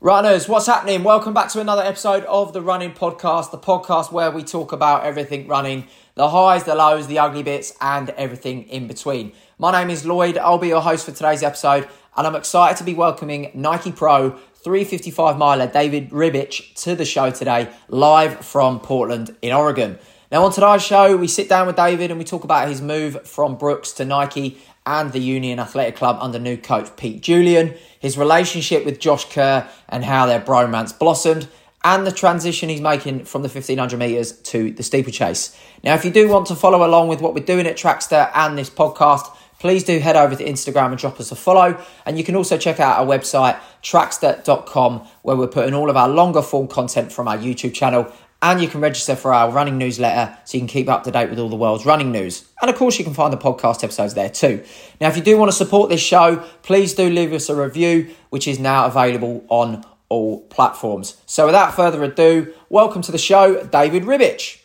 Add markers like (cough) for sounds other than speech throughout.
Runners, what's happening? Welcome back to another episode of the Running Podcast, the podcast where we talk about everything running the highs, the lows, the ugly bits, and everything in between. My name is Lloyd. I'll be your host for today's episode, and I'm excited to be welcoming Nike Pro 355 miler David Ribich to the show today, live from Portland in Oregon. Now, on today's show, we sit down with David and we talk about his move from Brooks to Nike and the Union Athletic Club under new coach Pete Julian, his relationship with Josh Kerr and how their bromance blossomed, and the transition he's making from the 1500 metres to the steeplechase. Now, if you do want to follow along with what we're doing at Trackstaa and this podcast, please do head over to Instagram and drop us a follow. And you can also check out our website, trackstaa.com, where we're putting all of our longer form content from our YouTube channel and you can register for our running newsletter so you can keep up to date with all the world's running news. And of course, you can find the podcast episodes there too. Now, if you do want to support this show, please do leave us a review, which is now available on all platforms. So, without further ado, welcome to the show, David Ribich.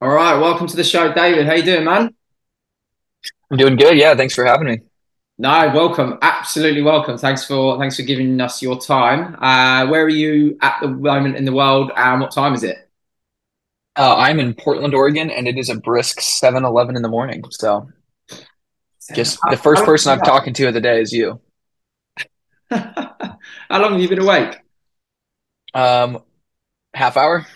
All right, welcome to the show, David. How you doing, man? I'm doing good. Yeah, thanks for having me. No, welcome. Absolutely welcome. Thanks for thanks for giving us your time. Uh, where are you at the moment in the world, and what time is it? Uh, I'm in Portland, Oregon, and it is a brisk 7 11 in the morning. So, just the first person I'm talking to of the day is you. (laughs) How long have you been awake? Um, half hour.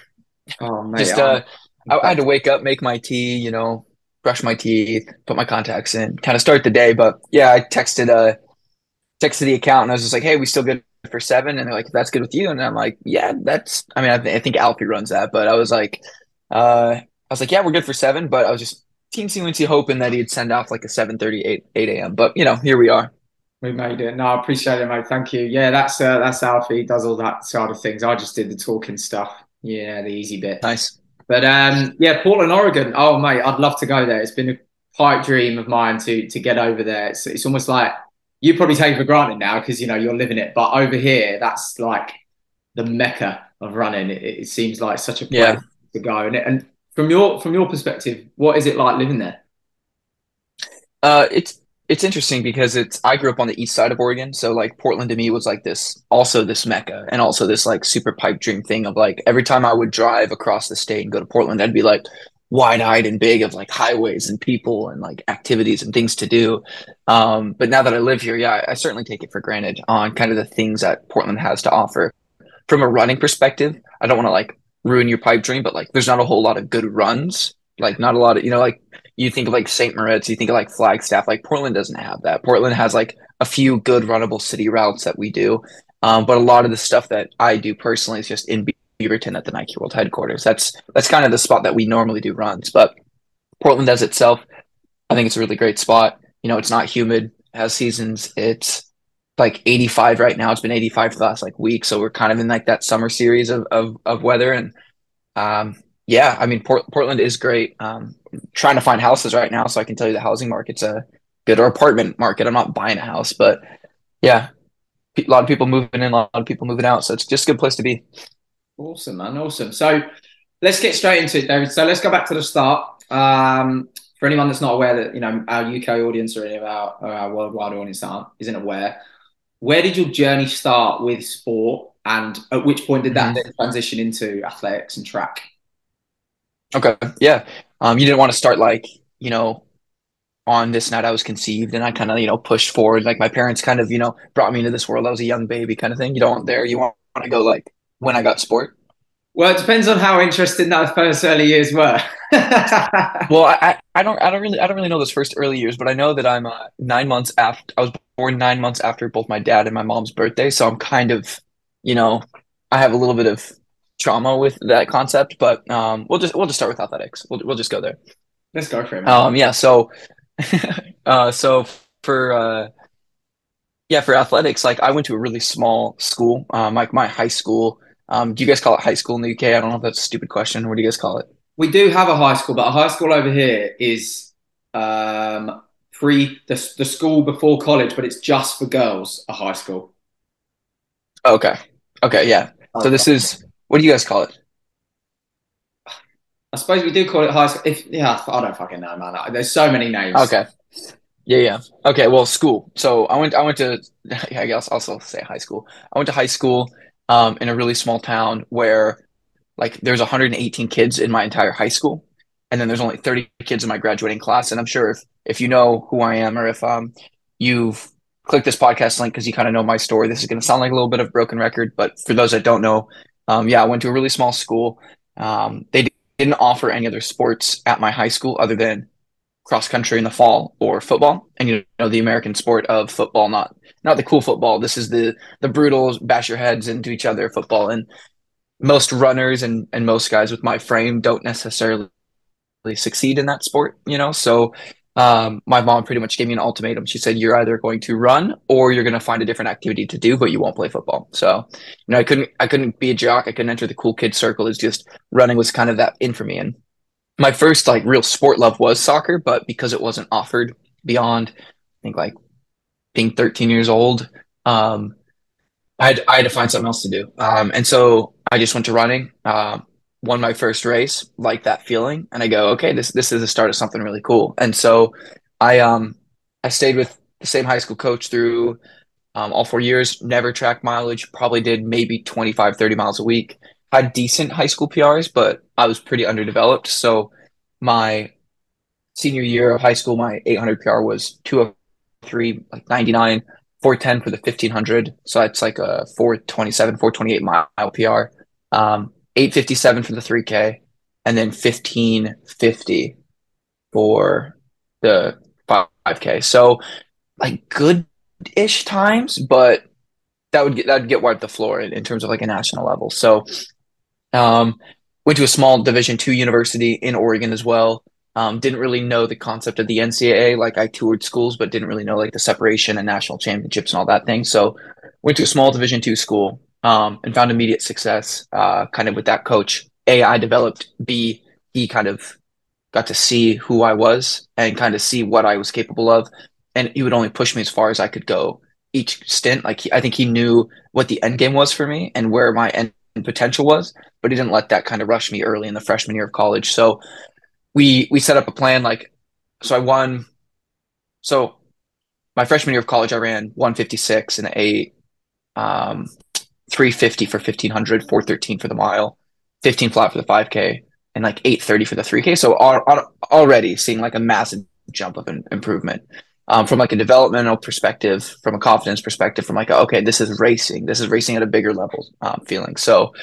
Oh, man. Just, uh, I, I had to wake up, make my tea, you know, brush my teeth, put my contacts in, kind of start the day. But yeah, I texted, uh, texted the account and I was just like, hey, we still good for seven? And they're like, that's good with you. And I'm like, yeah, that's, I mean, I, th- I think Alfie runs that, but I was like, uh, I was like, yeah, we're good for seven, but I was just teensy weensy hoping that he'd send off like a 7 8, 8 a.m. But you know, here we are. We made it. No, I appreciate it, mate. Thank you. Yeah, that's uh, that's Alfie. He does all that side of things. I just did the talking stuff. Yeah, the easy bit. Nice. But um, yeah, Portland, Oregon. Oh, mate, I'd love to go there. It's been a pipe dream of mine to to get over there. It's it's almost like you probably take it for granted now because you know you're living it. But over here, that's like the mecca of running. It, it seems like such a place yeah to go. And, and from your from your perspective, what is it like living there? Uh, it's it's interesting because it's I grew up on the east side of Oregon, so like Portland to me was like this also this mecca and also this like super pipe dream thing of like every time I would drive across the state and go to Portland, I'd be like wide eyed and big of like highways and people and like activities and things to do. Um, but now that I live here, yeah, I, I certainly take it for granted on kind of the things that Portland has to offer. From a running perspective, I don't want to like ruin your pipe dream, but like there's not a whole lot of good runs. Like not a lot of you know, like you think of like St. Moritz, you think of like Flagstaff. Like Portland doesn't have that. Portland has like a few good runnable city routes that we do. Um, but a lot of the stuff that I do personally is just in Beaverton at the Nike World headquarters. That's that's kind of the spot that we normally do runs. But Portland as itself, I think it's a really great spot. You know, it's not humid, has seasons. It's like 85 right now. It's been 85 for the last like week. So we're kind of in like that summer series of of, of weather. And um, yeah, I mean, Port- Portland is great. Um, trying to find houses right now, so I can tell you the housing market's a good or apartment market. I'm not buying a house, but yeah, a lot of people moving in, a lot of people moving out. So it's just a good place to be. Awesome, man. Awesome. So let's get straight into it, David. So let's go back to the start. Um, for anyone that's not aware that you know our UK audience or any of our, our worldwide audience aren't isn't aware, where did your journey start with sport, and at which point did that mm-hmm. then transition into athletics and track? Okay, yeah. Um, you didn't want to start like you know on this night I was conceived, and I kind of you know pushed forward. Like my parents kind of you know brought me into this world. I was a young baby kind of thing. You don't want there. You want to go like when I got sport. Well, it depends on how interesting that first early years were. (laughs) well, I, I don't I don't really I don't really know those first early years, but I know that I'm uh, nine months after I was born nine months after both my dad and my mom's birthday, so I'm kind of you know I have a little bit of trauma with that concept, but um, we'll just we'll just start with athletics. We'll we'll just go there. Let's go for it. Man. Um, yeah. So, (laughs) uh, so for uh, yeah, for athletics, like I went to a really small school. Um, like my high school um, do you guys call it high school in the UK? I don't know if that's a stupid question. What do you guys call it? We do have a high school, but a high school over here is um, pre the, the school before college, but it's just for girls. A high school. Okay. Okay. Yeah. So this is what do you guys call it? I suppose we do call it high school. If yeah, I don't fucking know, man. There's so many names. Okay. Yeah, yeah. Okay, well, school. So I went I went to (laughs) Yeah, I guess I'll also say high school. I went to high school um, in a really small town where like there's 118 kids in my entire high school, and then there's only 30 kids in my graduating class. And I'm sure if if you know who I am or if um you've clicked this podcast link because you kind of know my story, this is going to sound like a little bit of broken record. But for those that don't know, um, yeah, I went to a really small school. Um, they didn't offer any other sports at my high school other than cross country in the fall or football. And you know the American sport of football, not not the cool football. This is the the brutal bash your heads into each other football. And most runners and and most guys with my frame don't necessarily succeed in that sport, you know. So um, my mom pretty much gave me an ultimatum. She said, "You're either going to run or you're going to find a different activity to do, but you won't play football." So, you know, I couldn't, I couldn't be a jock. I couldn't enter the cool kid circle. It's just running was kind of that in for me. And my first like real sport love was soccer, but because it wasn't offered beyond, I think like being 13 years old, um, I had, I had to find something else to do. Um, and so I just went to running. Um, won my first race, like that feeling, and I go, okay, this this is the start of something really cool. And so I um I stayed with the same high school coach through um, all four years, never tracked mileage, probably did maybe 25, 30 miles a week. Had decent high school PRs, but I was pretty underdeveloped. So my senior year of high school, my 800 PR was 203, like 99, 410 for the 1500. So it's like a 427, 428 mile PR. Um, 857 for the 3K, and then 1550 for the 5K. So like good ish times, but that would get that would get wiped the floor in, in terms of like a national level. So um went to a small division two university in Oregon as well. Um, didn't really know the concept of the NCAA. Like I toured schools, but didn't really know like the separation and national championships and all that thing. So went to a small division two school um, and found immediate success uh, kind of with that coach. A, I developed. B, he kind of got to see who I was and kind of see what I was capable of. And he would only push me as far as I could go each stint. Like he, I think he knew what the end game was for me and where my end potential was, but he didn't let that kind of rush me early in the freshman year of college. So we we set up a plan. Like, so I won. So my freshman year of college, I ran 156 and eight. Um, 350 for 1500, 413 for the mile, 15 flat for the 5K, and like 830 for the 3K. So already seeing like a massive jump of an improvement. Um, from like a developmental perspective, from a confidence perspective, from like, okay, this is racing. This is racing at a bigger level um, feeling. So,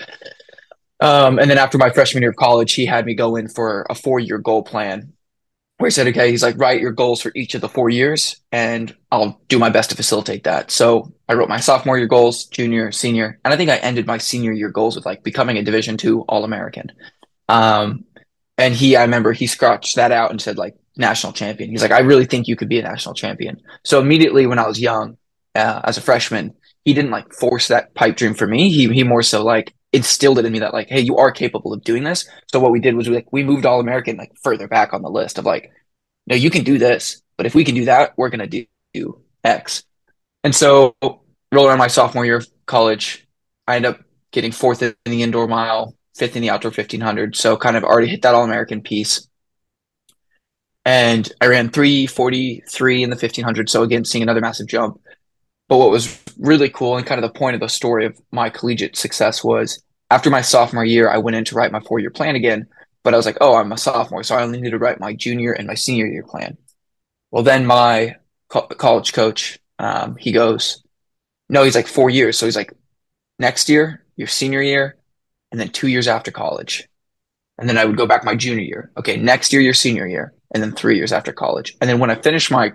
um, and then after my freshman year of college, he had me go in for a four year goal plan where he said, okay, he's like, write your goals for each of the four years, and I'll do my best to facilitate that. So I wrote my sophomore year goals, junior, senior, and I think I ended my senior year goals with like becoming a Division two All American. Um, and he, I remember he scratched that out and said like national champion. He's like, I really think you could be a national champion. So immediately when I was young, uh, as a freshman, he didn't like force that pipe dream for me. He he more so like instilled it in me that like, hey, you are capable of doing this. So what we did was we like we moved All American like further back on the list of like, no, you can do this, but if we can do that, we're gonna do, do X. And so roll around my sophomore year of college, I end up getting fourth in the indoor mile, fifth in the outdoor fifteen hundred. So kind of already hit that All American piece. And I ran 343 in the 1500. So again, seeing another massive jump. But what was really cool and kind of the point of the story of my collegiate success was after my sophomore year, I went in to write my four year plan again. But I was like, oh, I'm a sophomore, so I only need to write my junior and my senior year plan. Well, then my co- college coach, um, he goes, no, he's like four years. So he's like, next year, your senior year, and then two years after college. And then I would go back my junior year. Okay, next year, your senior year, and then three years after college. And then when I finished my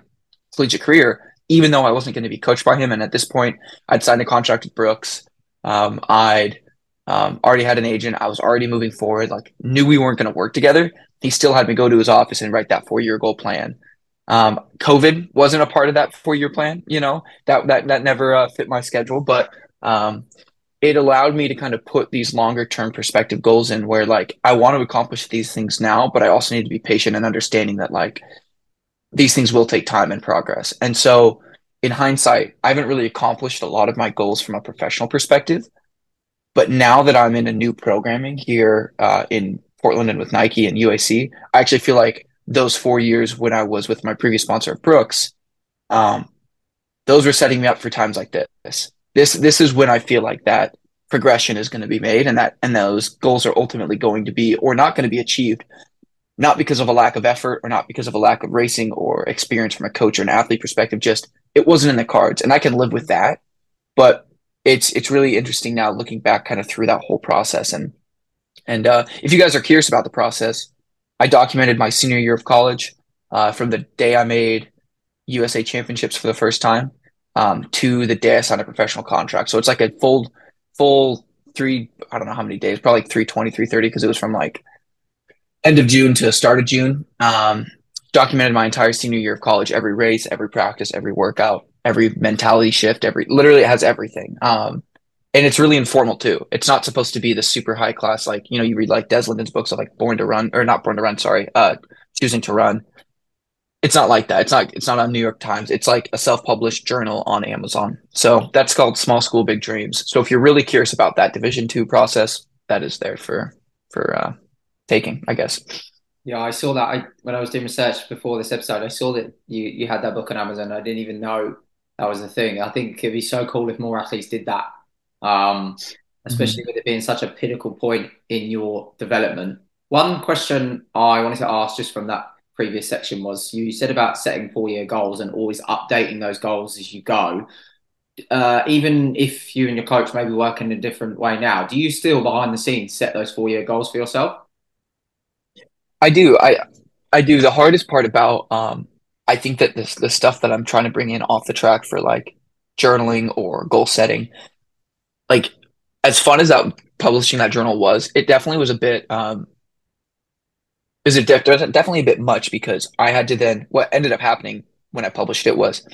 collegiate career, even though I wasn't going to be coached by him. And at this point, I'd signed a contract with Brooks. Um, I'd um, already had an agent. I was already moving forward. Like knew we weren't going to work together. He still had me go to his office and write that four year goal plan. Um, COVID wasn't a part of that four year plan. You know that that that never uh, fit my schedule, but um, it allowed me to kind of put these longer term perspective goals in where like I want to accomplish these things now, but I also need to be patient and understanding that like these things will take time and progress. And so, in hindsight, I haven't really accomplished a lot of my goals from a professional perspective. But now that I'm in a new programming here uh, in Portland and with Nike and UAC, I actually feel like those four years when I was with my previous sponsor, Brooks, um, those were setting me up for times like this. This this is when I feel like that progression is going to be made and that and those goals are ultimately going to be or not going to be achieved not because of a lack of effort or not because of a lack of racing or experience from a coach or an athlete perspective just it wasn't in the cards and i can live with that. But it's it's really interesting now looking back kind of through that whole process and and uh, if you guys are curious about the process i documented my senior year of college uh, from the day i made usa championships for the first time um, to the day i signed a professional contract so it's like a full full three i don't know how many days probably like 320 330 because it was from like end of June to start of June. Um, documented my entire senior year of college, every race, every practice, every workout, every mentality shift, every literally it has everything. Um, and it's really informal too. It's not supposed to be the super high class, like, you know, you read like Des Linden's books of like Born to Run or not Born to Run, sorry, uh, Choosing to Run. It's not like that. It's not, it's not on New York Times. It's like a self-published journal on Amazon. So that's called Small School Big Dreams. So if you're really curious about that division two process, that is there for, for, uh, taking, I guess. Yeah, I saw that. I when I was doing research before this episode, I saw that you you had that book on Amazon. I didn't even know that was a thing. I think it'd be so cool if more athletes did that, um, especially mm-hmm. with it being such a pinnacle point in your development. One question I wanted to ask just from that previous section was you said about setting four year goals and always updating those goals as you go. Uh, even if you and your coach maybe work in a different way now, do you still behind the scenes set those four year goals for yourself? I do. I I do. The hardest part about um I think that this the stuff that I'm trying to bring in off the track for like journaling or goal setting, like as fun as that publishing that journal was, it definitely was a bit um is it def- definitely a bit much because I had to then what ended up happening when I published it was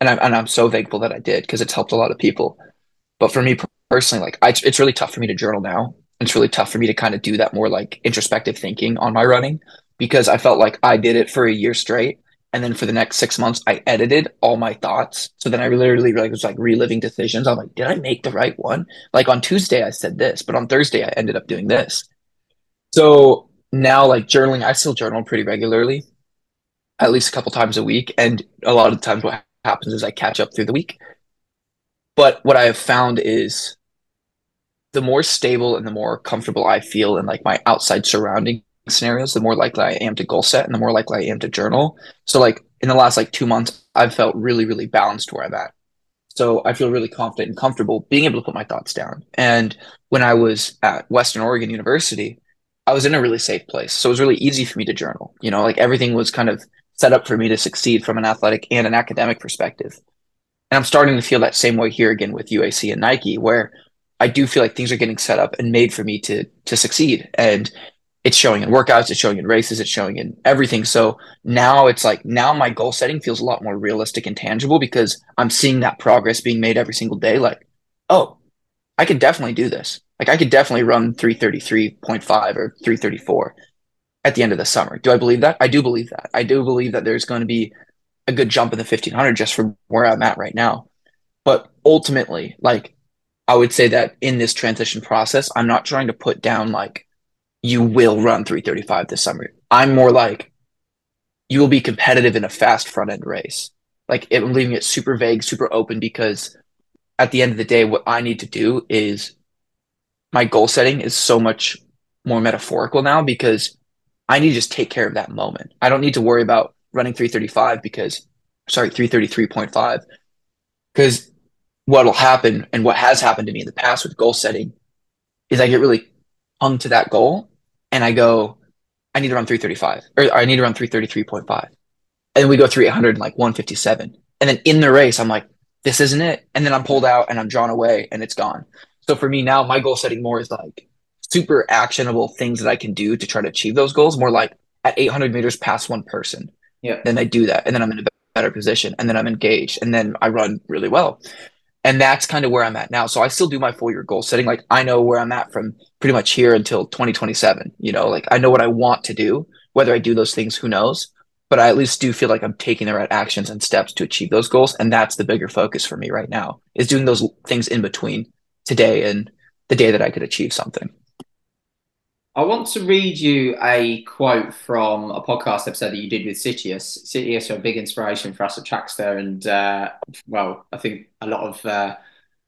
and I'm and I'm so thankful that I did because it's helped a lot of people. But for me personally, like I, it's really tough for me to journal now it's really tough for me to kind of do that more like introspective thinking on my running because I felt like I did it for a year straight. And then for the next six months, I edited all my thoughts. So then I literally like was like reliving decisions. I'm like, did I make the right one? Like on Tuesday, I said this, but on Thursday, I ended up doing this. So now, like journaling, I still journal pretty regularly, at least a couple times a week. And a lot of times, what happens is I catch up through the week. But what I have found is the more stable and the more comfortable I feel in like my outside surrounding scenarios, the more likely I am to goal set and the more likely I am to journal. So like in the last like two months, I've felt really, really balanced where I'm at. So I feel really confident and comfortable being able to put my thoughts down. And when I was at Western Oregon University, I was in a really safe place. So it was really easy for me to journal. You know, like everything was kind of set up for me to succeed from an athletic and an academic perspective. And I'm starting to feel that same way here again with UAC and Nike, where I do feel like things are getting set up and made for me to to succeed. And it's showing in workouts, it's showing in races, it's showing in everything. So now it's like now my goal setting feels a lot more realistic and tangible because I'm seeing that progress being made every single day. Like, oh, I could definitely do this. Like I could definitely run 333.5 or 334 at the end of the summer. Do I believe that? I do believe that. I do believe that there's going to be a good jump in the 1500 just from where I'm at right now. But ultimately, like I would say that in this transition process, I'm not trying to put down like you will run 335 this summer. I'm more like you will be competitive in a fast front end race. Like I'm leaving it super vague, super open because at the end of the day, what I need to do is my goal setting is so much more metaphorical now because I need to just take care of that moment. I don't need to worry about running 335 because sorry, 333.5 because what'll happen and what has happened to me in the past with goal setting is I get really hung to that goal and I go, I need to run 335 or I need to run 333.5. And we go 300 and like 157. And then in the race, I'm like, this isn't it. And then I'm pulled out and I'm drawn away and it's gone. So for me now, my goal setting more is like super actionable things that I can do to try to achieve those goals, more like at 800 meters past one person. Yeah. Then I do that. And then I'm in a better position and then I'm engaged and then I run really well and that's kind of where I'm at now. So I still do my full year goal setting. Like I know where I'm at from pretty much here until 2027. You know, like I know what I want to do. Whether I do those things, who knows? But I at least do feel like I'm taking the right actions and steps to achieve those goals. And that's the bigger focus for me right now is doing those things in between today and the day that I could achieve something. I want to read you a quote from a podcast episode that you did with Citius. Citius are a big inspiration for us at Trackstaa, and uh, well, I think a lot of uh,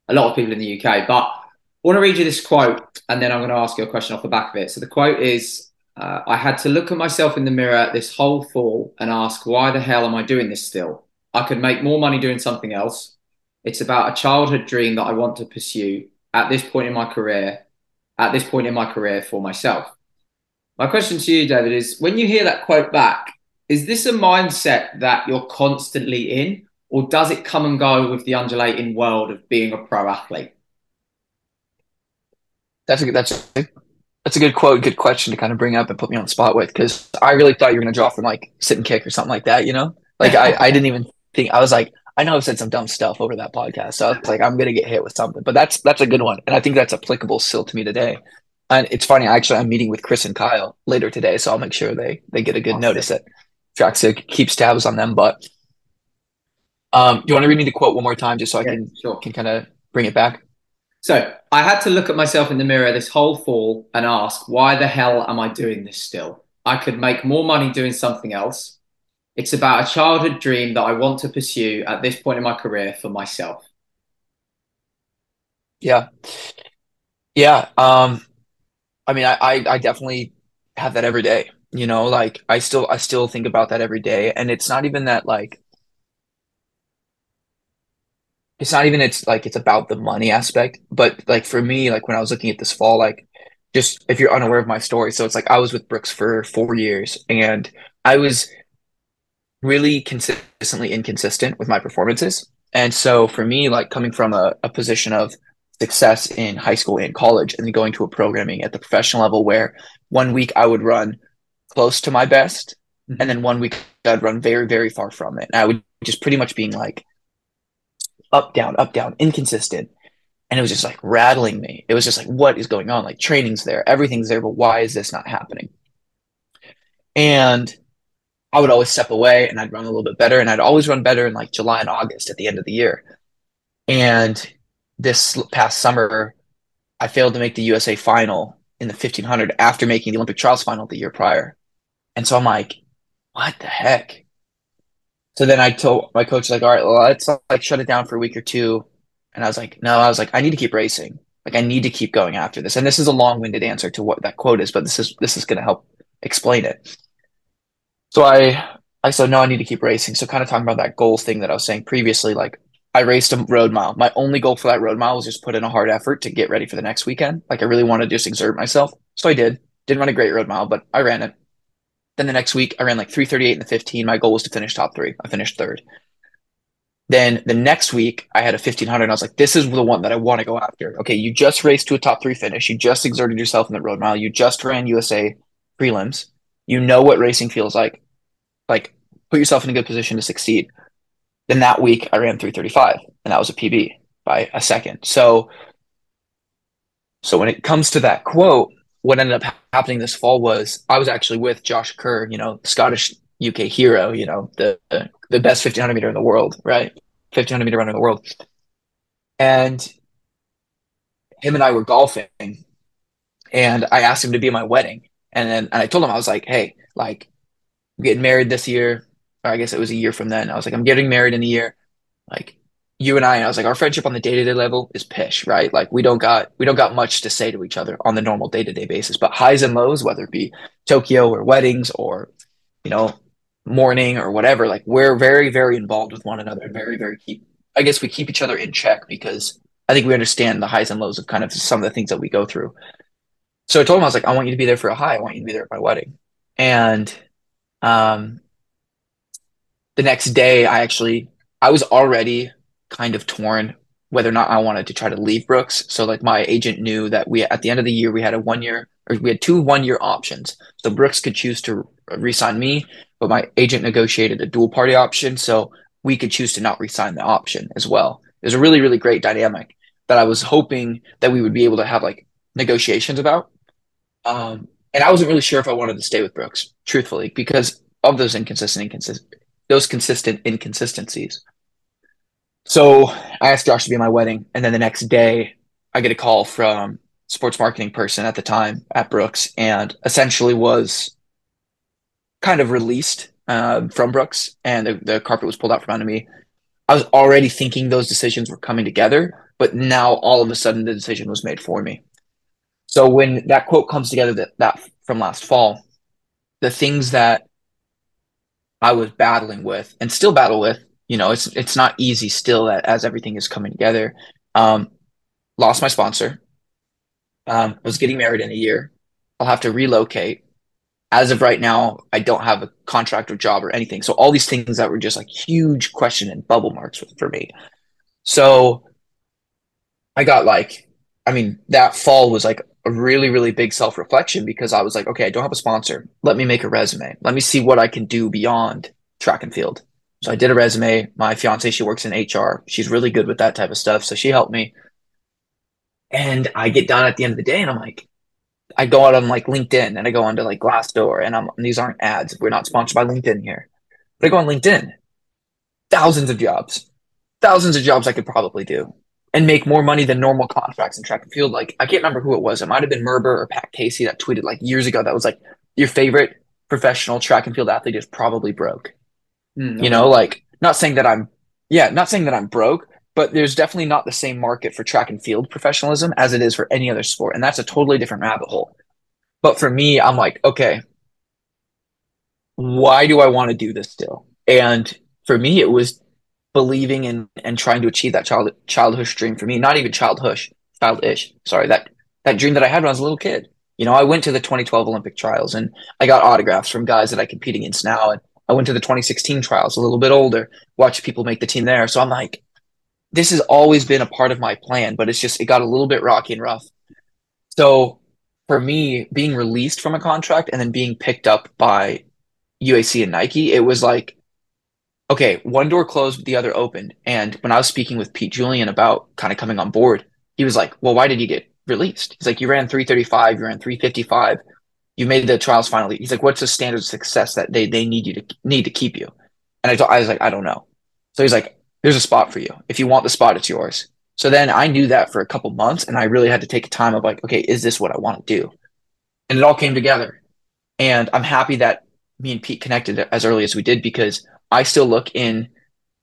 a lot of people in the UK. But I want to read you this quote and then I'm going to ask you a question off the back of it. So the quote is uh, I had to look at myself in the mirror this whole fall and ask, why the hell am I doing this still? I could make more money doing something else. It's about a childhood dream that I want to pursue at this point in my career, at this point in my career for myself. My question to you, David, is when you hear that quote back, is this a mindset that you're constantly in, or does it come and go with the undulating world of being a pro athlete? That's a that's a, that's a good quote, good question to kind of bring up and put me on spot with because I really thought you were going to draw from like sit and kick or something like that. You know, like I, I didn't even think I was like I know I've said some dumb stuff over that podcast, so I was like I'm going to get hit with something, but that's that's a good one, and I think that's applicable still to me today. And it's funny, actually, I'm meeting with Chris and Kyle later today, so I'll make sure they they get a good awesome. notice that Trackstaa keeps tabs on them. But um, do you want to read me the quote one more time, just so I yeah, can sure. can kind of bring it back? So I had to look at myself in the mirror this whole fall and ask, why the hell am I doing this still? I could make more money doing something else. It's about a childhood dream that I want to pursue at this point in my career for myself. Yeah. Yeah. Um, I mean, I, I, I definitely have that every day. You know, like I still I still think about that every day, and it's not even that like it's not even it's like it's about the money aspect, but like for me, like when I was looking at this fall, like just if you're unaware of my story, so it's like I was with Brooks for four years, and I was really consistently inconsistent with my performances. And so for me, like coming from a, a position of success in high school and college and then going to a programming at the professional level where one week I would run close to my best mm-hmm. and then one week I'd run very, very far from it. And I would just pretty much being like up, down, up, down, inconsistent. And it was just like rattling me. It was just like, what is going on? Like training's there, everything's there, but why is this not happening? And I would always step away and I'd run a little bit better. And I'd always run better in like July and August at the end of the year. And this past summer, I failed to make the USA final in the 1500 after making the Olympic trials final the year prior. And so I'm like, what the heck? So then I told my coach, like, all right, well, let's like shut it down for a week or two. And I was like, no, I was like, I need to keep racing. Like, I need to keep going after this. And this is a long winded answer to what that quote is, but this is, this is going to help explain it. So I, I said, no, I need to keep racing. So kind of talking about that goals thing that I was saying previously, like I raced a road mile. My only goal for that road mile was just put in a hard effort to get ready for the next weekend. Like I really wanted to just exert myself. So I did. Didn't run a great road mile, but I ran it. Then the next week I ran like 338 and the 15. My goal was to finish top three. I finished third. Then the next week I had a 1500 and I was like, this is the one that I want to go after. Okay. You just raced to a top three finish. You just exerted yourself in the road mile. You just ran USA prelims. You know what racing feels like. Like put yourself in a good position to succeed. Then that week I ran 335 and that was a PB by a second. So so when it comes to that quote, what ended up happening this fall was I was actually with Josh Kerr, you know, Scottish UK hero, you know, the the best 1500 meter in the world, right? 1500 meter runner in the world. And him and I were golfing and I asked him to be at my wedding. And then and I told him I was like, "Hey, like I'm getting married this year or I guess it was a year from then. I was like, I'm getting married in a year. Like you and I, and I was like, our friendship on the day to day level is pish, right? Like we don't got we don't got much to say to each other on the normal day to day basis. But highs and lows, whether it be Tokyo or weddings or you know mourning or whatever, like we're very very involved with one another very very keep. I guess we keep each other in check because I think we understand the highs and lows of kind of some of the things that we go through. So I told him I was like, I want you to be there for a high. I want you to be there at my wedding, and um, the next day I actually I was already kind of torn whether or not I wanted to try to leave Brooks. So like my agent knew that we at the end of the year we had a one year or we had two one year options. So Brooks could choose to resign me, but my agent negotiated a dual party option, so we could choose to not resign the option as well. It was a really really great dynamic that I was hoping that we would be able to have like negotiations about. Um, and I wasn't really sure if I wanted to stay with Brooks, truthfully, because of those inconsistent inconsistent those consistent inconsistencies. So I asked Josh to be at my wedding, and then the next day I get a call from sports marketing person at the time at Brooks, and essentially was kind of released uh, from Brooks, and the, the carpet was pulled out from under me. I was already thinking those decisions were coming together, but now all of a sudden the decision was made for me. So when that quote comes together that, that from last fall, the things that I was battling with and still battle with, you know, it's it's not easy still that as everything is coming together. Um, lost my sponsor. Um, was getting married in a year. I'll have to relocate. As of right now, I don't have a contract or job or anything. So all these things that were just like huge question and bubble marks for me. So I got like, I mean, that fall was like a really, really big self reflection because I was like, okay, I don't have a sponsor. Let me make a resume. Let me see what I can do beyond track and field. So I did a resume. My fiance, she works in HR. She's really good with that type of stuff. So she helped me. And I get done at the end of the day and I'm like, I go out on like LinkedIn and I go onto like Glassdoor and I'm and these aren't ads. We're not sponsored by LinkedIn here. But I go on LinkedIn. Thousands of jobs. Thousands of jobs I could probably do and make more money than normal contracts in track and field. Like I can't remember who it was. It might have been Merber or Pat Casey that tweeted like years ago that was like your favorite professional track and field athlete is probably broke. Mm, you know, like not saying that I'm yeah, not saying that I'm broke, but there's definitely not the same market for track and field professionalism as it is for any other sport. And that's a totally different rabbit hole. But for me, I'm like, okay, why do I want to do this still? And for me, it was believing in and trying to achieve that child childhood dream for me. Not even childhood, childish. Sorry, that that dream that I had when I was a little kid. You know, I went to the 2012 Olympic trials and I got autographs from guys that I compete against now. And I went to the 2016 trials, a little bit older, watched people make the team there. So I'm like, this has always been a part of my plan, but it's just it got a little bit rocky and rough. So for me, being released from a contract and then being picked up by UAC and Nike, it was like, okay, one door closed, the other opened. And when I was speaking with Pete Julian about kind of coming on board, he was like, well, why did you get released? He's like, you ran 335, you ran 355, you made the trials finally. He's like, what's the standard of success that they they need you to need to keep you? And I, I was like, I don't know. So he's like, there's a spot for you. If you want the spot, it's yours. So then I knew that for a couple months and I really had to take a time of like, okay, is this what I want to do? And it all came together. And I'm happy that me and Pete connected as early as we did because I still look in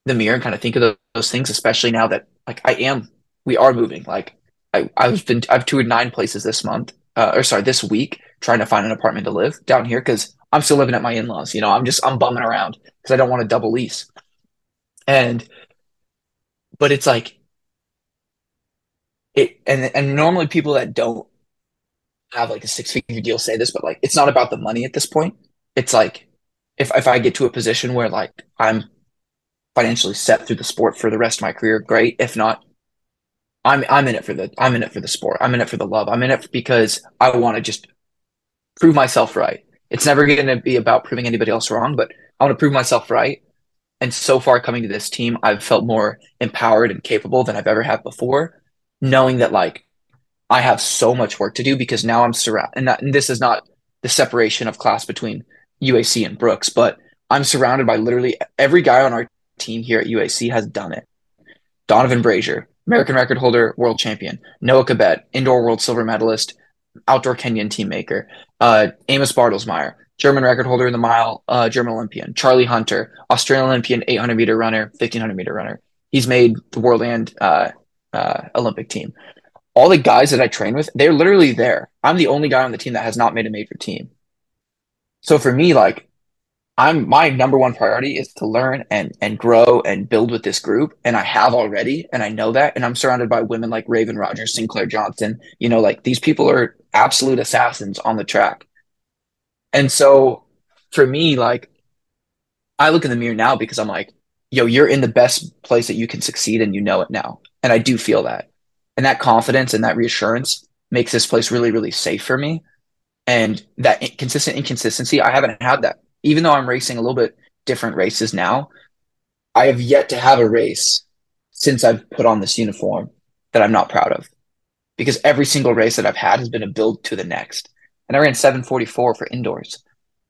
the mirror and kind of think of those things, especially now that like I am, we are moving. Like I, I've been, I've toured nine places this month, uh, or sorry, this week, trying to find an apartment to live down here because I'm still living at my in-laws. You know, I'm just I'm bumming around because I don't want to double lease. And but it's like it and and normally people that don't have like a six figure deal say this, but like it's not about the money at this point. It's like if if I get to a position where like I'm financially set through the sport for the rest of my career, great. If not, I'm I'm in it for the I'm in it for the sport. I'm in it for the love. I'm in it because I want to just prove myself right. It's never going to be about proving anybody else wrong, but I want to prove myself right and so far coming to this team, I've felt more empowered and capable than I've ever had before, knowing that like I have so much work to do because now I'm surrounded, and, and this is not the separation of class between UAC and Brooks, but I'm surrounded by literally every guy on our team here at UAC has done it. Donavan Brazier, American record holder, world champion. Noah Kibet, indoor world silver medalist, outdoor Kenyan team maker. Uh, Amos Bartelsmeyer, German record holder in the mile, uh, German Olympian. Charlie Hunter, Australian Olympian, 800 meter runner, 1500 meter runner. He's made the world and uh, uh, Olympic team. All the guys that I train with, they're literally there. I'm the only guy on the team that has not made a major team. So for me, like, I'm my number one priority is to learn and and grow and build with this group, and I have already, and I know that, and I'm surrounded by women like Raven Rogers, Sinclair Johnson. You know, like these people are absolute assassins on the track and so for me, like, I look in the mirror now because I'm like, yo, you're in the best place that you can succeed and you know it now. And I do feel that. And that confidence and that reassurance makes this place really, really safe for me. And that consistent inconsistency, I haven't had that. Even though I'm racing a little bit different races now, I have yet to have a race since I've put on this uniform that I'm not proud of. Because every single race that I've had has been a build to the next and I ran 744 for indoors.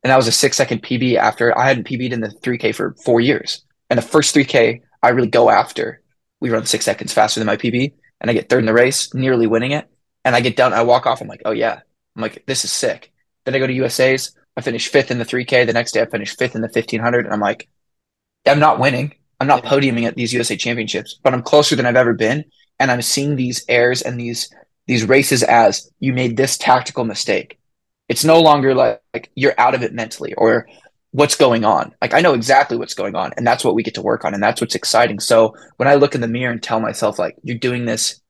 And that was a six second PB after I hadn't PB'd in the 3K for four years. And the first 3K I really go after, we run six seconds faster than my PB. And I get third in the race, nearly winning it. And I get done, I walk off, I'm like, oh yeah. I'm like, this is sick. Then I go to USA's, I finish fifth in the 3K. The next day I finish fifth in the 1500. And I'm like, I'm not winning. I'm not podiuming at these USA championships, but I'm closer than I've ever been. and I'm seeing these airs and these these races as you made this tactical mistake. It's no longer like, like you're out of it mentally or what's going on. Like I know exactly what's going on and that's what we get to work on and that's what's exciting. So when I look in the mirror and tell myself like you're doing this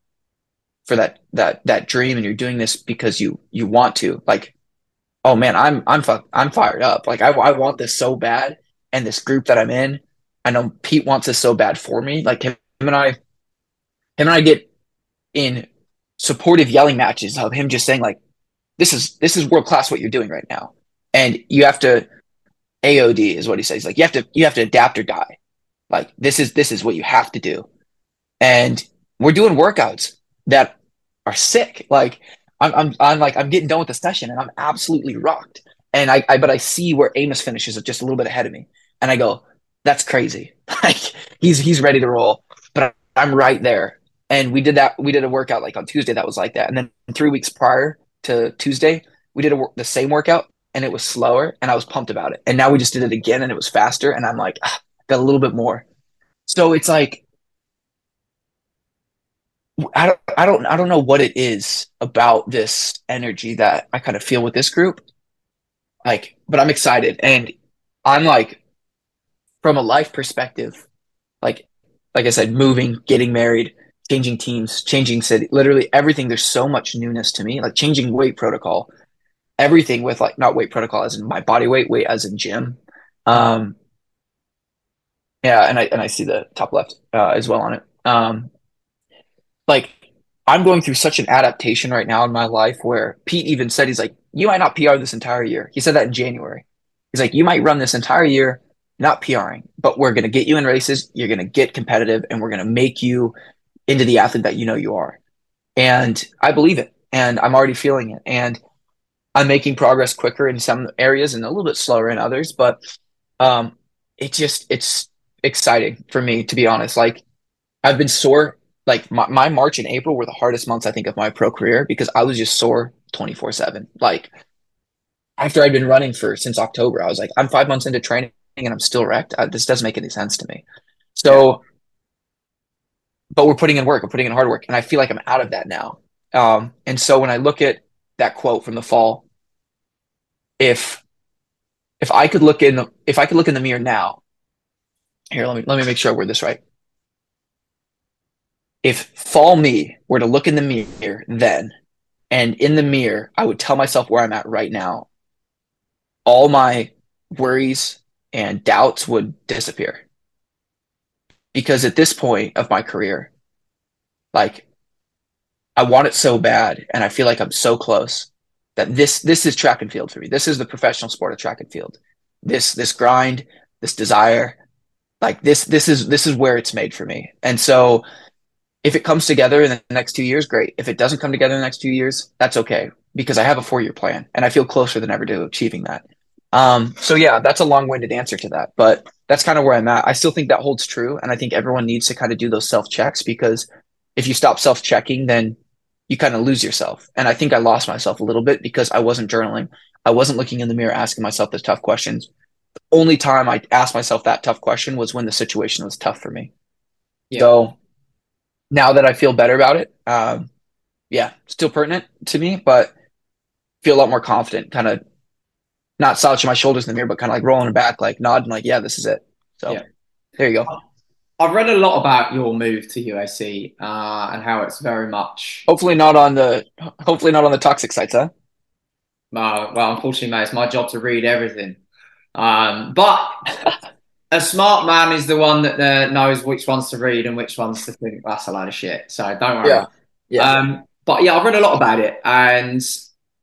for that that that dream and you're doing this because you you want to like oh man i'm i'm i'm fired up. Like I, I want this so bad and this group that i'm in i know pete wants this so bad for me. Like him, him and i him and i get in supportive yelling matches of him just saying like this is this is world class what you're doing right now. And you have to aod is what he says. Like you have to you have to adapt or die. Like this is this is what you have to do. And we're doing workouts that are sick. Like i'm i'm, I'm like i'm getting done with the session and i'm absolutely rocked. And I, I but i see where amos finishes just a little bit ahead of me. And i go that's crazy. (laughs) Like he's he's ready to roll but i'm right there. And we did that we did a workout like on tuesday that was like that. And then three weeks prior to tuesday we did a, the same workout and it was slower and i was pumped about it. And now we just did it again and it was faster and i'm like ah, got a little bit more. So it's like I don't, I don't, I don't know what it is about this energy that I kind of feel with this group. Like, but I'm excited, and I'm like, from a life perspective, like, like I said, moving, getting married, changing teams, changing city, literally everything. There's so much newness to me, like changing weight protocol, everything with like not weight protocol as in my body weight, weight as in gym. Um, yeah, and I and I see the top left uh, as well on it. Um, like I'm going through such an adaptation right now in my life where Pete even said he's like, you might not PR this entire year. He said that in January. He's like, you might run this entire year not PRing, but we're going to get you in races. You're going to get competitive, and we're going to make you into the athlete that you know you are. And I believe it, and I'm already feeling it, and I'm making progress quicker in some areas and a little bit slower in others. But um, it just it's exciting for me to be honest. Like I've been sore like my, my March and April were the hardest months I think of my pro career because I was just sore 24 7. Like after I'd been running for since October, I was like, I'm five months into training and I'm still wrecked. I, this doesn't make any sense to me. So, but we're putting in work, we're putting in hard work, and I feel like I'm out of that now. Um, and so when I look at that quote from the fall, if if I could look in if I could look in the mirror now, here let me let me make sure I word this right if fall me were to look in the mirror then and in the mirror i would tell myself where i'm at right now. All my worries and doubts would disappear. Because at this point of my career like i want it so bad and i feel like i'm so close that this this is track and field for me. This is the professional sport of track and field. This this grind this desire like this this is this is where it's made for me. And so if it comes together in the next two years, great. If it doesn't come together in the next two years, that's okay because I have a four year plan and I feel closer than ever to achieving that. Um, so yeah, that's a long winded answer to that, but that's kind of where I'm at. I still think that holds true. And I think everyone needs to kind of do those self checks because if you stop self checking, then you kind of lose yourself. And I think I lost myself a little bit because I wasn't journaling. I wasn't looking in the mirror asking myself those tough questions. The only time I asked myself that tough question was when the situation was tough for me. Yeah. So now that I feel better about it, um, yeah, still pertinent to me, but feel a lot more confident, kind of not slouching my shoulders in the mirror, but kind of like rolling back, like nodding, like, yeah, this is it. So yeah. there you go. I've read a lot about your move to UAC uh, and how it's very much. Hopefully not on the. Hopefully not on the toxic sites, huh? Uh, well, unfortunately, mate, it's my job to read everything. Um, but (laughs) a smart man is the one that uh, knows which ones to read and which ones to think that's a load of shit. So don't worry. Yeah. Yeah. Um, but yeah, I've read a lot about it, and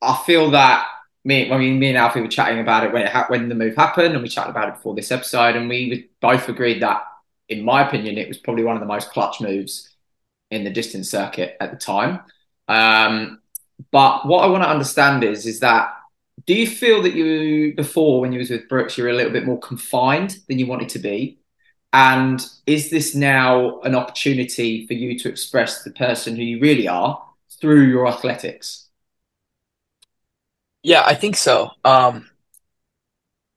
I feel that me, I mean, me and Alfie were chatting about it when it ha- when the move happened, and we chatted about it before this episode, and we both agreed that, in my opinion, it was probably one of the most clutch moves in the distance circuit at the time. Um, but what I want to understand is, is that do you feel that you before when you was with Brooks you were a little bit more confined than you wanted to be? And is this now an opportunity for you to express the person who you really are through your athletics? Yeah, I think so. Um,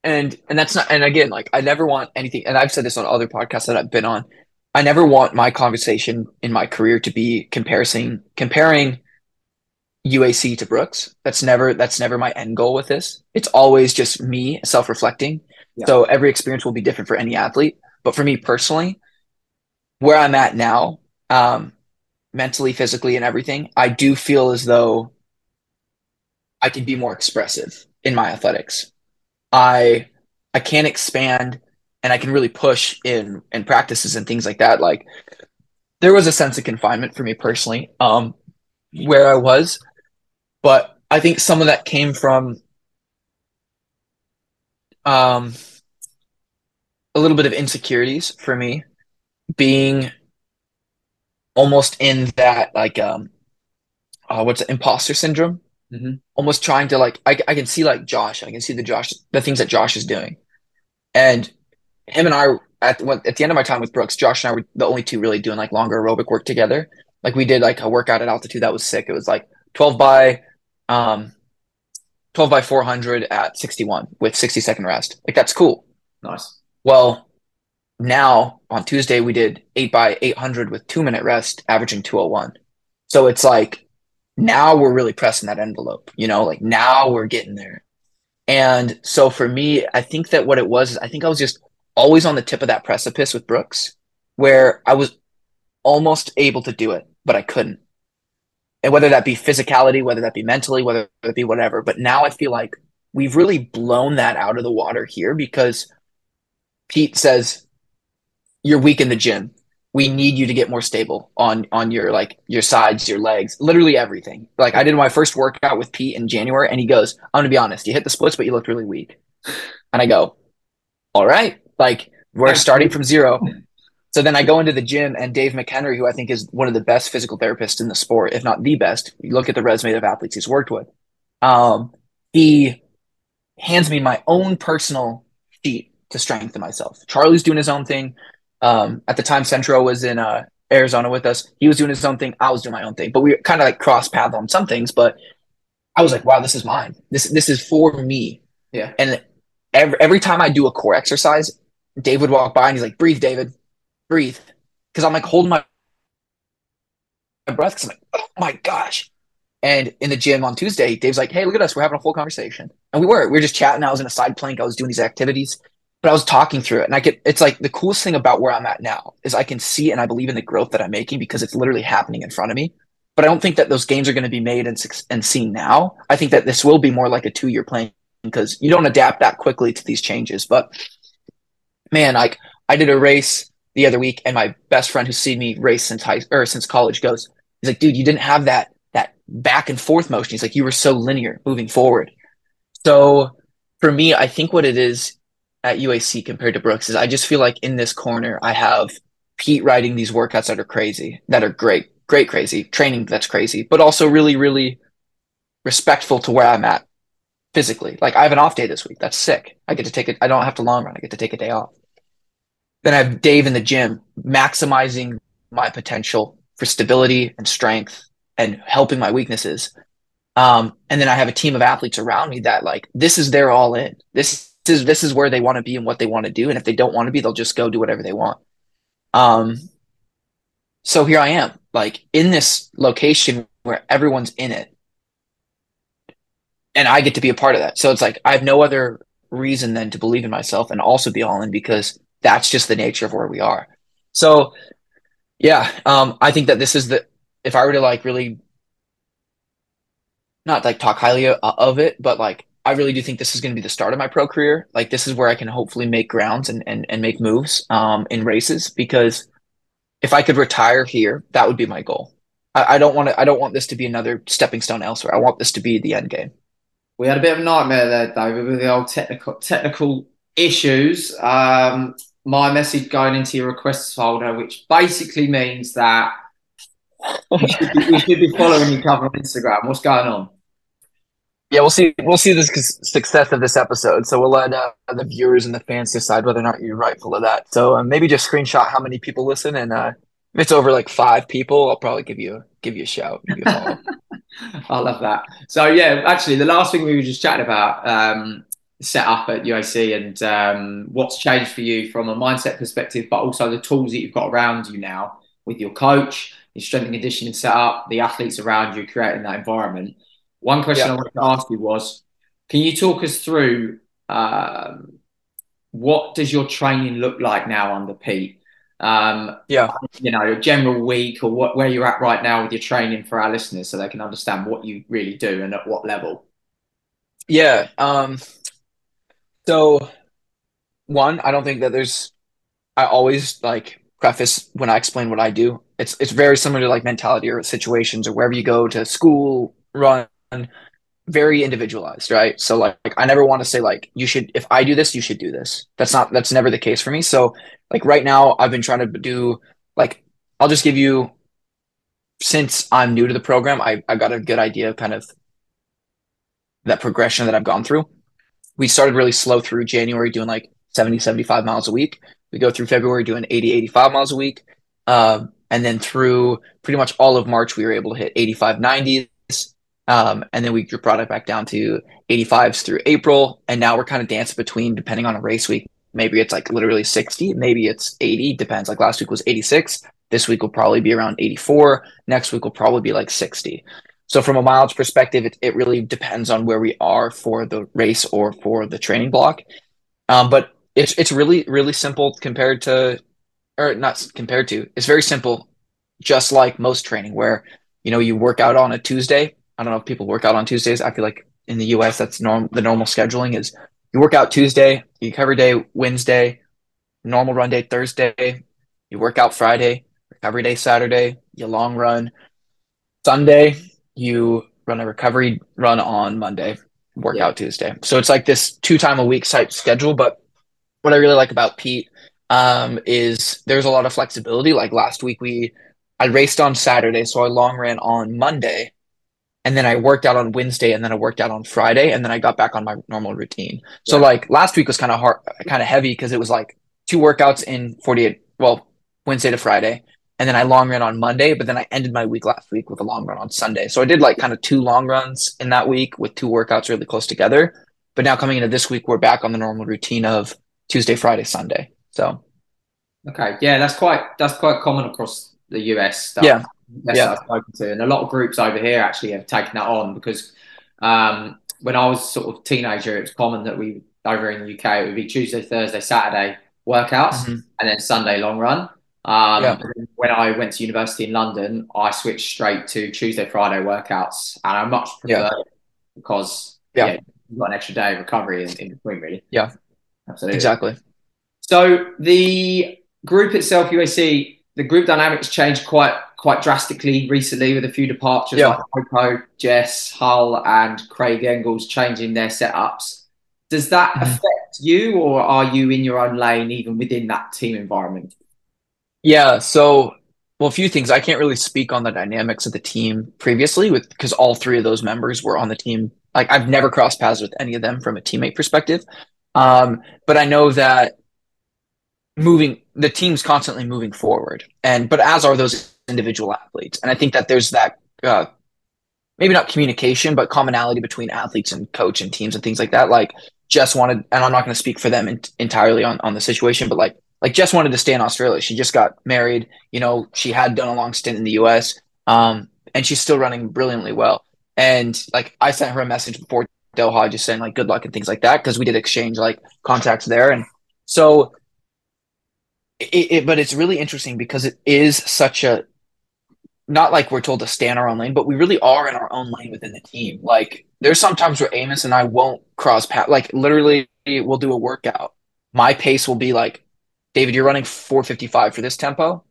and and that's not and again like I never want anything and I've said this on other podcasts that I've been on. I never want my conversation in my career to be comparison comparing UAC to Brooks. That's never that's never my end goal with this. It's always just me self-reflecting. Yeah. So every experience will be different for any athlete. But for me personally, where I'm at now, um, mentally, physically, and everything, I do feel as though I can be more expressive in my athletics. I I can expand and I can really push in in practices and things like that. Like there was a sense of confinement for me personally, um, where I was, but I think some of that came from um, a little bit of insecurities for me, being almost in that like um, uh, what's it, imposter syndrome. Mm-hmm. Almost trying to like I, I can see like Josh, I can see the Josh the things that Josh is doing, and him and I at at the end of my time with Brooks, Josh and I were the only two really doing like longer aerobic work together. Like we did like a workout at altitude that was sick. It was like 12 by um 12 by 400 at 61 with 60 second rest. Like that's cool. Nice. Well, now on Tuesday we did 8 by 800 with 2 minute rest averaging 201. So it's like now we're really pressing that envelope, you know, like now we're getting there. And so for me, I think that what it was, I think I was just always on the tip of that precipice with Brooks where I was almost able to do it, but I couldn't. And whether that be physicality, whether that be mentally, whether it be whatever. But now I feel like we've really blown that out of the water here because Pete says, You're weak in the gym. We need you to get more stable on on your like your sides, your legs, literally everything. Like I did my first workout with Pete in January and he goes, I'm gonna be honest, you hit the splits, but you looked really weak. And I go, All right, like we're starting from zero. So then I go into the gym and Dave McHenry, who I think is one of the best physical therapists in the sport, if not the best, you look at the resume of athletes he's worked with. Um, he hands me my own personal sheet to strengthen myself. Charlie's doing his own thing. Um, at the time, Centro was in uh, Arizona with us. He was doing his own thing. I was doing my own thing, but we kind of like cross path on some things. But I was like, wow, this is mine. This this is for me. Yeah. And every every time I do a core exercise, Dave would walk by and he's like, breathe, David, breathe. Because I'm like holding my, my breath because I'm like, oh my gosh. And in the gym on Tuesday, Dave's like, hey, look at us. We're having a full conversation. And we were. We were just chatting. I was in a side plank. I was doing these activities, but I was talking through it. And I get it's like the coolest thing about where I'm at now is I can see and I believe in the growth that I'm making because it's literally happening in front of me. But I don't think that those games are going to be made and, and seen now. I think that this will be more like a two year plan because you don't adapt that quickly to these changes. But man, like I did a race the other week, and my best friend who's seen me race since high or since college goes, he's like, dude, you didn't have that that back and forth motion. He's like, you were so linear moving forward. So for me, I think what it is at UAC compared to Brooks is I just feel like in this corner I have Pete writing these workouts that are crazy, that are great, great crazy, training that's crazy, but also really, really respectful to where I'm at physically. Like I have an off day this week. That's sick. I get to take it. I don't have to long run. I get to take a day off. Then I have Dave in the gym maximizing my potential for stability and strength and helping my weaknesses. Um, and then I have a team of athletes around me that like this is their all in. This is this is where they want to be and what they want to do. And if they don't want to be, they'll just go do whatever they want. Um, so here I am, like in this location where everyone's in it and I get to be a part of that. So it's like I have no other reason than to believe in myself and also be all in because that's just the nature of where we are. So yeah, um, I think that this is the if I were to like really not like talk highly of it, but like I really do think this is going to be the start of my pro career. Like this is where I can hopefully make grounds and and, and make moves um, in races because if I could retire here, that would be my goal. I, I don't want to. I don't want this to be another stepping stone elsewhere. I want this to be the end game we had a bit of a nightmare there, David, with the old technical technical issues. Um, my message going into your requests folder, which basically means that we should, be, should be following each other on Instagram. What's going on? Yeah, we'll see. We'll see the success of this episode. So we'll let uh, the viewers and the fans decide whether or not you're rightful of that. So uh, maybe just screenshot how many people listen, and uh, if it's over like five people, I'll probably give you give you a shout. You a (laughs) I love that. So yeah, actually, the last thing we were just chatting about, um, set up at UAC and um, what's changed for you from a mindset perspective, but also the tools that you've got around you now with your coach, your strength and conditioning setup, the athletes around you, creating that environment. One question yeah. I wanted to ask you was, can you talk us through um, what does your training look like now under Pete? Um, yeah, you know, a general week or what where you're at right now with your training for our listeners, so they can understand what you really do and at what level. Yeah. Um, so, one, I don't think that there's. I always like preface when I explain what I do. It's it's very similar to like mentality or situations or wherever you go to school, run, very individualized, right? So like, like I never want to say like you should if I do this, you should do this. That's not that's never the case for me. So like right now I've been trying to do like I'll just give you since I'm new to the program, I I got a good idea of kind of that progression that I've gone through. We started really slow through January doing like 70, 75 miles a week. We go through February doing 80, 85 miles a week. Um, and then through pretty much all of March, we were able to hit 85, 90s. Um, and then we brought it back down to 85s through April. And now we're kind of dancing between, depending on a race week. Maybe it's like literally 60, maybe it's 80, depends. Like last week was 86. This week will probably be around 84. Next week will probably be like 60. So from a mileage perspective, it, it really depends on where we are for the race or for the training block. Um, but it's it's really really simple compared to, or not compared to. It's very simple, just like most training, where you know you work out on a Tuesday. I don't know if people work out on Tuesdays. I feel like in the U.S. that's norm the normal scheduling is you work out Tuesday, you cover day Wednesday, normal run day Thursday, you work out Friday, recovery day Saturday, you long run Sunday, you run a recovery run on Monday, workout yeah. Tuesday. So it's like this two time a week type schedule. But what I really like about Pete um, is there's a lot of flexibility. Like last week, we I raced on Saturday, so I long ran on Monday, and then I worked out on Wednesday, and then I worked out on Friday, and then I got back on my normal routine. So like last week was kind of hard, kind of heavy because it was like two workouts in 48, well, Wednesday to Friday, and then I long ran on Monday, but then I ended my week last week with a long run on Sunday. So I did like kind of two long runs in that week with two workouts really close together. But now coming into this week, we're back on the normal routine of Tuesday, Friday, Sunday. So okay, yeah, that's quite that's quite common across the US. Stuff. Yeah, that's yeah. I've spoken to, and a lot of groups over here actually have taken that on because um, when I was sort of teenager, it was common that we over in the UK it would be Tuesday, Thursday, Saturday workouts, mm-hmm. and then Sunday long run. Um, yeah. When I went to university in London, I switched straight to Tuesday, Friday workouts, and I much prefer yeah. it because yeah. yeah. you've got an extra day of recovery in, in between, really. Yeah, absolutely, exactly. So the group itself, UAC, the group dynamics changed quite quite drastically recently with a few departures yeah. like Coco, Jess, Hull, and Craig Engels changing their setups. Does that mm-hmm. affect you, or are you in your own lane even within that team environment? Yeah. So, well, a few things. I can't really speak on the dynamics of the team previously with because all three of those members were on the team. Like I've never crossed paths with any of them from a teammate perspective. Um, but I know that moving the team's constantly moving forward and but as are those individual athletes and i think that there's that uh, maybe not communication but commonality between athletes and coach and teams and things like that like jess wanted and i'm not going to speak for them in, entirely on, on the situation but like like Jess wanted to stay in Australia. She just got married. You know, she had done a long stint in the US. Um, and she's still running brilliantly well. And like I sent her a message before Doha just saying like good luck and things like that because we did exchange like contacts there. And so it, it, but it's really interesting because it is such a not like we're told to stay in our own lane, but we really are in our own lane within the team. Like there's sometimes where Amos and I won't cross path. Like literally, we'll do a workout. My pace will be like David, you're running 455 for this tempo.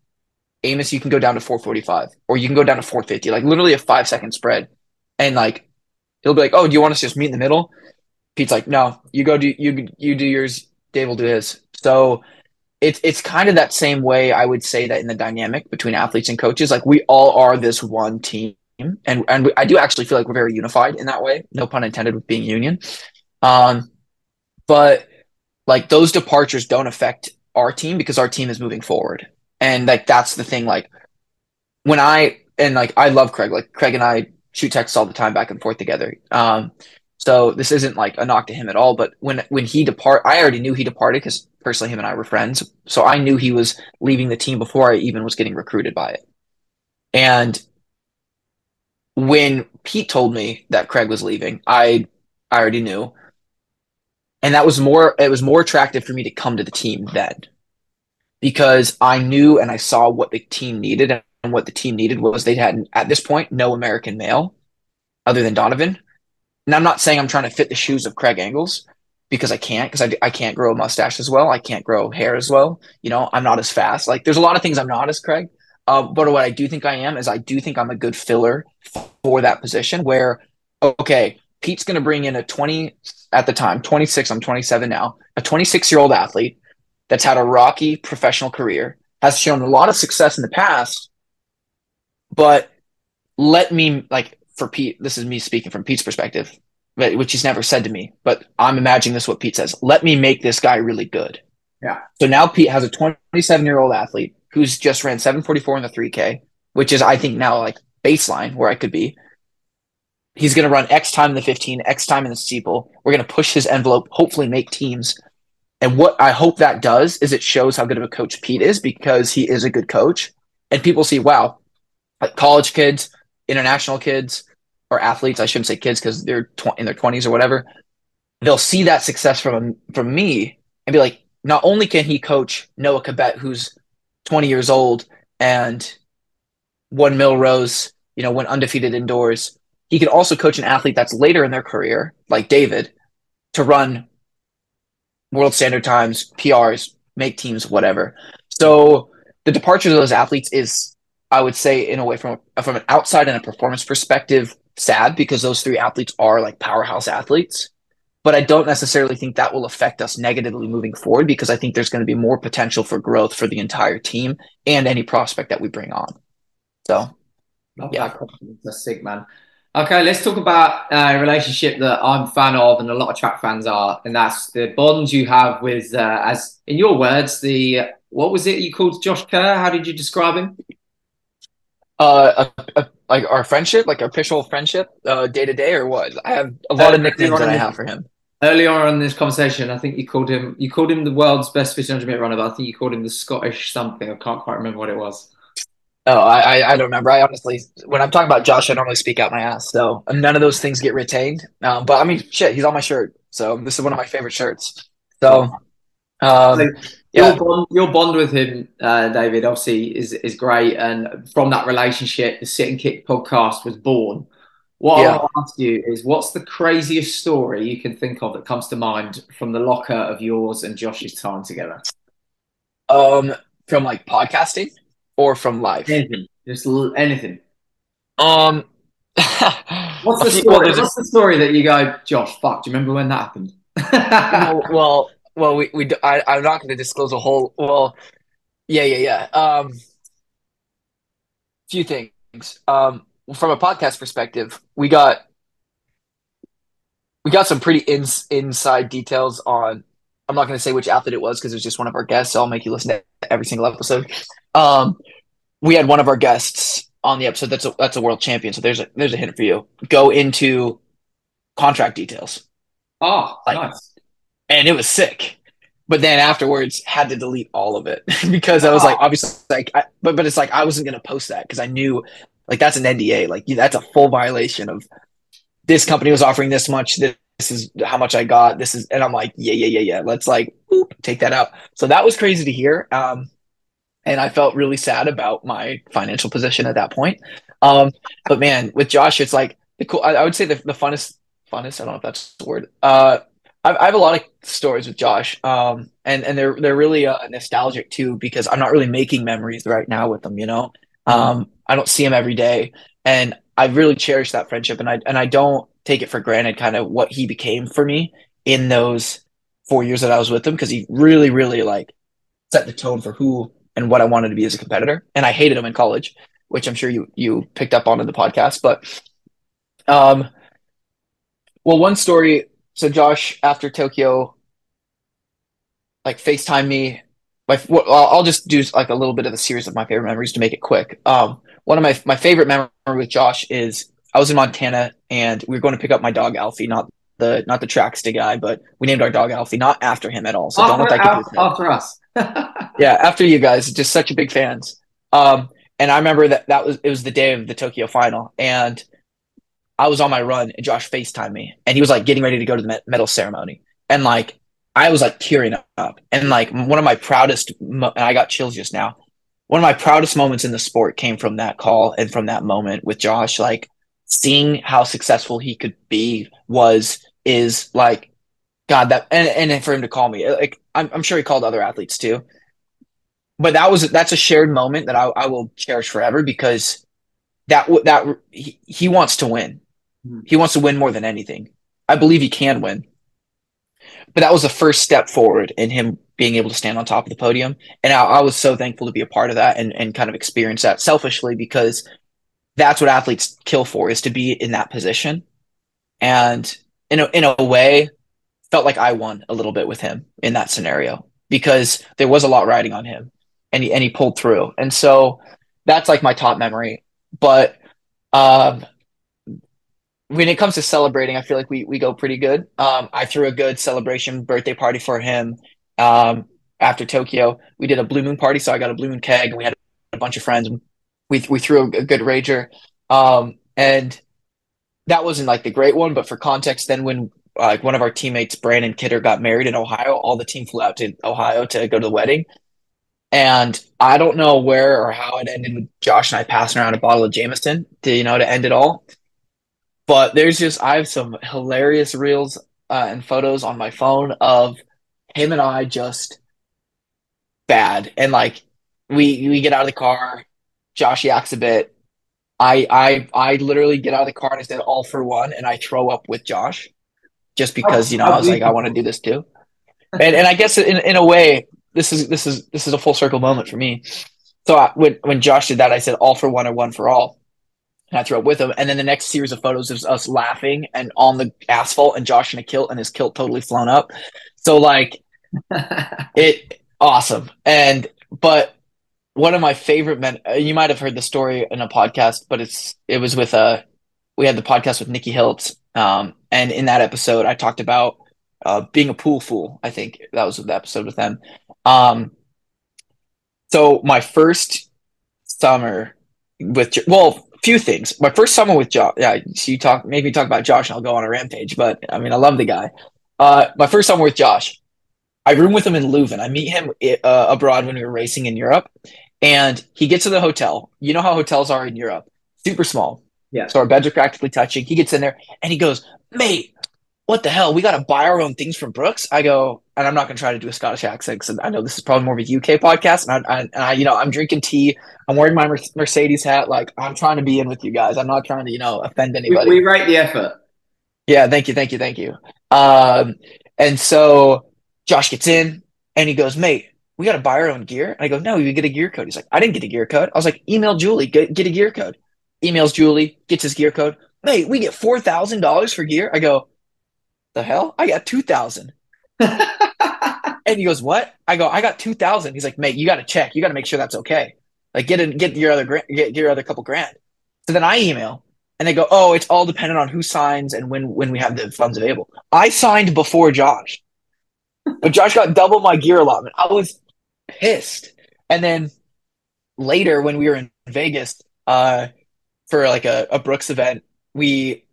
Amos, you can go down to 445 or you can go down to 450, like literally a five second spread. And like, he'll be like, Oh, do you want us to just meet in the middle? Pete's like, No, you go do, you, you do yours. Dave will do his. So it's, it's kind of that same way I would say that in the dynamic between athletes and coaches, like we all are this one team. And, and we, I do actually feel like we're very unified in that way. No pun intended with being union. Um, but like those departures don't affect our team because our team is moving forward. And like that's the thing. Like when I and like I love Craig. Like Craig and I shoot texts all the time back and forth together. Um, So this isn't like a knock to him at all. But when when he depart, I already knew he departed because personally him and I were friends. So I knew he was leaving the team before I even was getting recruited by it. And when Pete told me that Craig was leaving, I I already knew. And that was more it was more attractive for me to come to the team then. Because I knew and I saw what the team needed and what the team needed was they had at this point no American male other than Donavan. And I'm not saying I'm trying to fit the shoes of Craig Engels because I can't because I, I can't grow a mustache as well. I can't grow hair as well. You know, I'm not as fast. Like there's a lot of things I'm not as Craig. Uh, but what I do think I am is I do think I'm a good filler for that position where, okay, Pete's going to bring in a 20 at the time, 26, I'm 27 now, a 26 year old athlete that's had a rocky professional career, has shown a lot of success in the past, but let me, like, for Pete, this is me speaking from Pete's perspective, which he's never said to me, but I'm imagining this what Pete says. Let me make this guy really good. Yeah. So now Pete has a 27 year old athlete who's just ran 744 in the 3K, which is, I think, now like baseline where I could be. He's going to run X time in the 15, X time in the steeple. We're going to push his envelope, hopefully make teams. And what I hope that does is it shows how good of a coach Pete is because he is a good coach. And people see, wow, like college kids, international kids, or athletes, I shouldn't say kids because they're tw- in their 20s or whatever. They'll see that success from from me and be like, not only can he coach Noah Kibet, who's 20 years old and won Millrose, you know, went undefeated indoors. He could also coach an athlete that's later in their career, like David, to run world standard times, PRs, make teams, whatever. So the departure of those athletes is, I would say, in a way, from from an outside and a performance perspective, sad because those three athletes are like powerhouse athletes. But I don't necessarily think that will affect us negatively moving forward because I think there's going to be more potential for growth for the entire team and any prospect that we bring on. So, Love yeah, that's sick, man. Okay, let's talk about a relationship that I'm a fan of, and a lot of track fans are, and that's the bond you have with, uh, as in your words, the what was it you called Josh Kerr? How did you describe him? Uh, a, a, like our friendship, like our official friendship, uh, day to day, or what? I have a lot uh, of nicknames that I have for him. Earlier on in this conversation, I think you called him you called him the world's best 1500 meter runner, but I think you called him the Scottish something. I can't quite remember what it was. Oh, I, I don't remember. I honestly, when I'm talking about Josh, I normally speak out my ass. So none of those things get retained. Um, but I mean, shit, he's on my shirt. So this is one of my favorite shirts. So, um, yeah. your bond, your bond with him, uh, David, obviously is is great. And from that relationship, the Sit and Kick podcast was born. What yeah. I want to ask you is, what's the craziest story you can think of that comes to mind from the locker of yours and Josh's time together? Um, from like podcasting or from life? Anything, just anything. Um, (laughs) what's the story? Well, what's a... the story that you go, Josh? Fuck, do you remember when that happened? well, (laughs) well, well, we, we I, I'm not going to disclose a whole. Well, yeah, yeah, yeah. Um, few things. Um, from a podcast perspective, we got we got some pretty ins, inside details on. I'm not going to say which athlete it was because it was just one of our guests. So I'll make you listen to every single episode. Um, we had one of our guests on the episode that's a that's a world champion. So there's a there's a hint for you. Go into contract details. Oh, like, nice. And it was sick. But then afterwards, had to delete all of it (laughs) because I was oh. like, obviously, like, I, but but it's like I wasn't gonna post that because I knew, like, that's an NDA. Like, that's a full violation of this company was offering this much. This, this is how much I got. This is, and I'm like, yeah, yeah, yeah, yeah. Let's like whoop, take that out. So that was crazy to hear. Um, and I felt really sad about my financial position at that point. Um, but man, with Josh, it's like the cool. I, I would say the, the funnest, funnest. I don't know if that's the word. Uh, I, I have a lot of stories with Josh, um, and and they're they're really uh, nostalgic too because I'm not really making memories right now with them. You know, um, I don't see him every day, and I really cherish that friendship, and I and I don't take it for granted, kind of what he became for me in those four years that I was with him because he really, really like set the tone for who and what I wanted to be as a competitor. And I hated him in college, which I'm sure you you picked up on in the podcast. But um, well, one story. So Josh, after Tokyo, like Facetime me. My, well, I'll just do like a little bit of a series of my favorite memories to make it quick. Um, one of my my favorite memory with Josh is I was in Montana and we were going to pick up my dog Alfie, not the not the Trackstaa guy, but we named our dog Alfie, not after him at all. So don't let After, that get after, after us. (laughs) Yeah, after you guys, just such a big fans. Um, and I remember that that was it was the day of the Tokyo final, and I was on my run, and Josh FaceTimed me, and he was like getting ready to go to the medal ceremony, and like I was like tearing up, and like one of my proudest, mo- and I got chills just now. One of my proudest moments in the sport came from that call and from that moment with Josh. Like seeing how successful he could be was is like God that and and for him to call me like I'm I'm sure he called other athletes too, but that was that's a shared moment that I, I will cherish forever because that that he, he wants to win. Mhm. He wants to win more than anything. I believe he can win. But that was the first step forward in him being able to stand on top of the podium. And I, I was so thankful to be a part of that and, and kind of experience that selfishly because that's what athletes kill for is to be in that position. And in a, in a way, felt like I won a little bit with him in that scenario because there was a lot riding on him and he, and he pulled through. And so that's like my top memory. But um, when it comes to celebrating, I feel like we we go pretty good. Um, I threw a good celebration birthday party for him. Um, after Tokyo, we did a blue moon party, so I got a blue moon keg, and we had a bunch of friends. We we threw a, good rager, um, and that wasn't like the great one. But for context, then when like one of our teammates, Brandon Kidder, got married in Ohio, all the team flew out to Ohio to go to the wedding. And I don't know where or how it ended with Josh and I passing around a bottle of Jameson to you know to end it all. But there's just I have some hilarious reels uh, and photos on my phone of him and I just bad and like we we get out of the car, Josh yaks a bit. I I I literally get out of the car and I said all for one and I throw up with Josh just because you know I was like I want to do this too. And and I guess in in a way this is this is this is a full circle moment for me. So I, when when Josh did that I said all for one or one for all. And I threw up with him. And then the next series of photos is us laughing and on the asphalt and Josh in a kilt and his kilt totally flown up. So like (laughs) it awesome. And but one of my favorite men uh, you might have heard the story in a podcast, but it's it was with uh we had the podcast with Nikki Hiltz. Um and in that episode I talked about uh being a pool fool. I think that was the episode with them. Um so my first summer with well few things. My first summer with Josh, yeah, so you talk, make me talk about Josh, and I'll go on a rampage. But I mean, I love the guy. Uh, my first summer with Josh, I room with him in Leuven. I meet him uh, abroad when we were racing in Europe, and he gets to the hotel. You know how hotels are in Europe, super small. Yeah. So our beds are practically touching. He gets in there and he goes, "Mate, what the hell? We got to buy our own things from Brooks." I go, and I'm not going to try to do a Scottish accent because I know this is probably more of a UK podcast, and I, I, and I, you know, I'm drinking tea. I'm wearing my Mercedes hat. Like I'm trying to be in with you guys. I'm not trying to, you know, offend we, anybody. we rate the effort. Yeah, thank you, thank you, thank you. Um, and so Josh gets in and he goes, mate, we got to buy our own gear. And I go, no, you get a gear code. He's like, I didn't get a gear code. I was like, email Julie, get, get a gear code. Emails Julie, gets his gear code. Mate, we get $4,000 for gear. I go, the hell? I got 2000 (laughs) And he goes, what? I go, I got 2000 He's like, mate, you got to check. You got to make sure that's okay. Like get in, get your other, get your other couple grand. So then I email and they go, oh, it's all dependent on who signs and when when we have the funds available. I signed before Josh, but Josh got double my gear allotment. I was pissed. And then later, when we were in Vegas uh, for like a, a Brooks event, we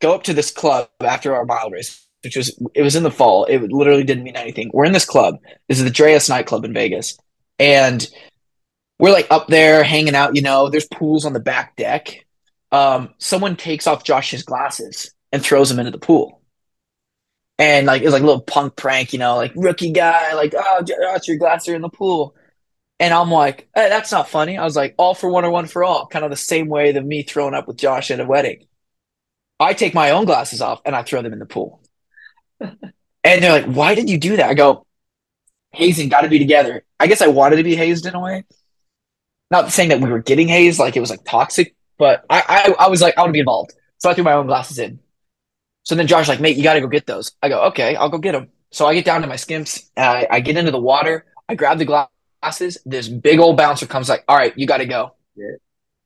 go up to this club after our mile race, which was it was in the fall. It literally didn't mean anything. We're in this club. This is the Drai's nightclub in Vegas, and we're like up there hanging out. You know, there's pools on the back deck um, someone takes off Josh's glasses and throws him into the pool. And like it's like a little punk prank, you know, like rookie guy, like oh Josh, your glasses are in the pool. And I'm like, hey, that's not funny. I was like, all for one or one for all, kind of the same way that me throwing up with Josh at a wedding. I take my own glasses off and I throw them in the pool. (laughs) and they're like, why did you do that? I go, hazing got to be together. I guess I wanted to be hazed in a way. Not saying that we were getting hazed, like it was like toxic, but I, I, I was like, I want to be involved. So I threw my own glasses in. So then Josh's like, mate, you got to go get those. I go, okay, I'll go get them. So I get down to my skimps. I, I get into the water. I grab the glasses. This big old bouncer comes like, all right, you got to go. Yeah.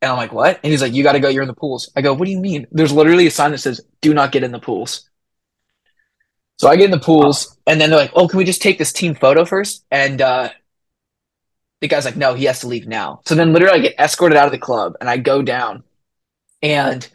And I'm like, what? And he's like, you got to go. You're in the pools. I go, what do you mean? There's literally a sign that says, do not get in the pools. So I get in the pools, and then they're like, "Oh, can we just take this team photo first? And uh, the guy's like, "No, he has to leave now." So then, literally, I get escorted out of the club, and I go down, and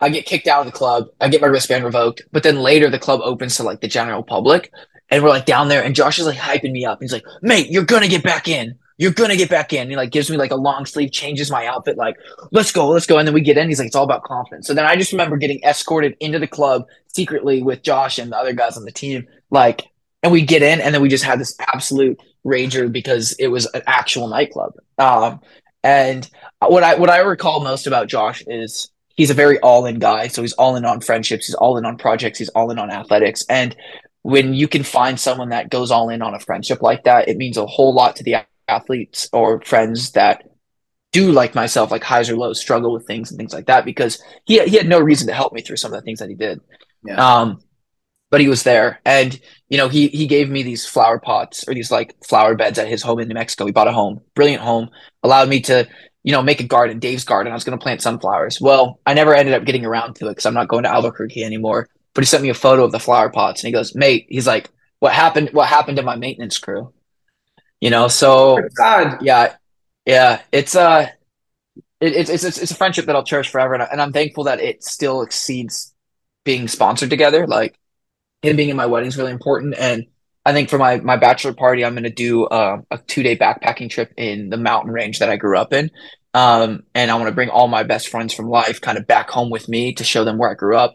I get kicked out of the club. I get my wristband revoked. But then later, the club opens to like the general public, and we're like down there, and Josh is like hyping me up. He's like, "Mate, you're gonna get back in. You're gonna get back in." He like gives me like a long sleeve, changes my outfit, like, "Let's go, let's go." And then we get in. He's like, "It's all about confidence." So then I just remember getting escorted into the club secretly with Josh and the other guys on the team, like, and we get in, and then we just had this absolute rager because it was an actual nightclub. Um, and what I what I recall most about Josh is he's a very all in guy. So he's all in on friendships, he's all in on projects, he's all in on athletics. And when you can find someone that goes all in on a friendship like that, it means a whole lot to the athletes or friends that do like myself, like highs or lows, struggle with things and things like that because he he had no reason to help me through some of the things that he did. Yeah. Um, but he was there, and you know he he gave me these flower pots or these like flower beds at his home in New Mexico. He bought a home, brilliant home, allowed me to you know make a garden, Dave's garden. I was going to plant sunflowers. Well, I never ended up getting around to it because I'm not going to Albuquerque anymore. But he sent me a photo of the flower pots, and he goes, "Mate," he's like, "What happened? What happened to my maintenance crew?" You know, so God, yeah, yeah, it's uh, it, it's it's it's a friendship that I'll cherish forever, and, I, and I'm thankful that it still exceeds being sponsored together. Like him being in my wedding is really important, and I think for my my bachelor party, I'm going to do uh, a two day backpacking trip in the mountain range that I grew up in. Um, and I want to bring all my best friends from life kind of back home with me to show them where I grew up,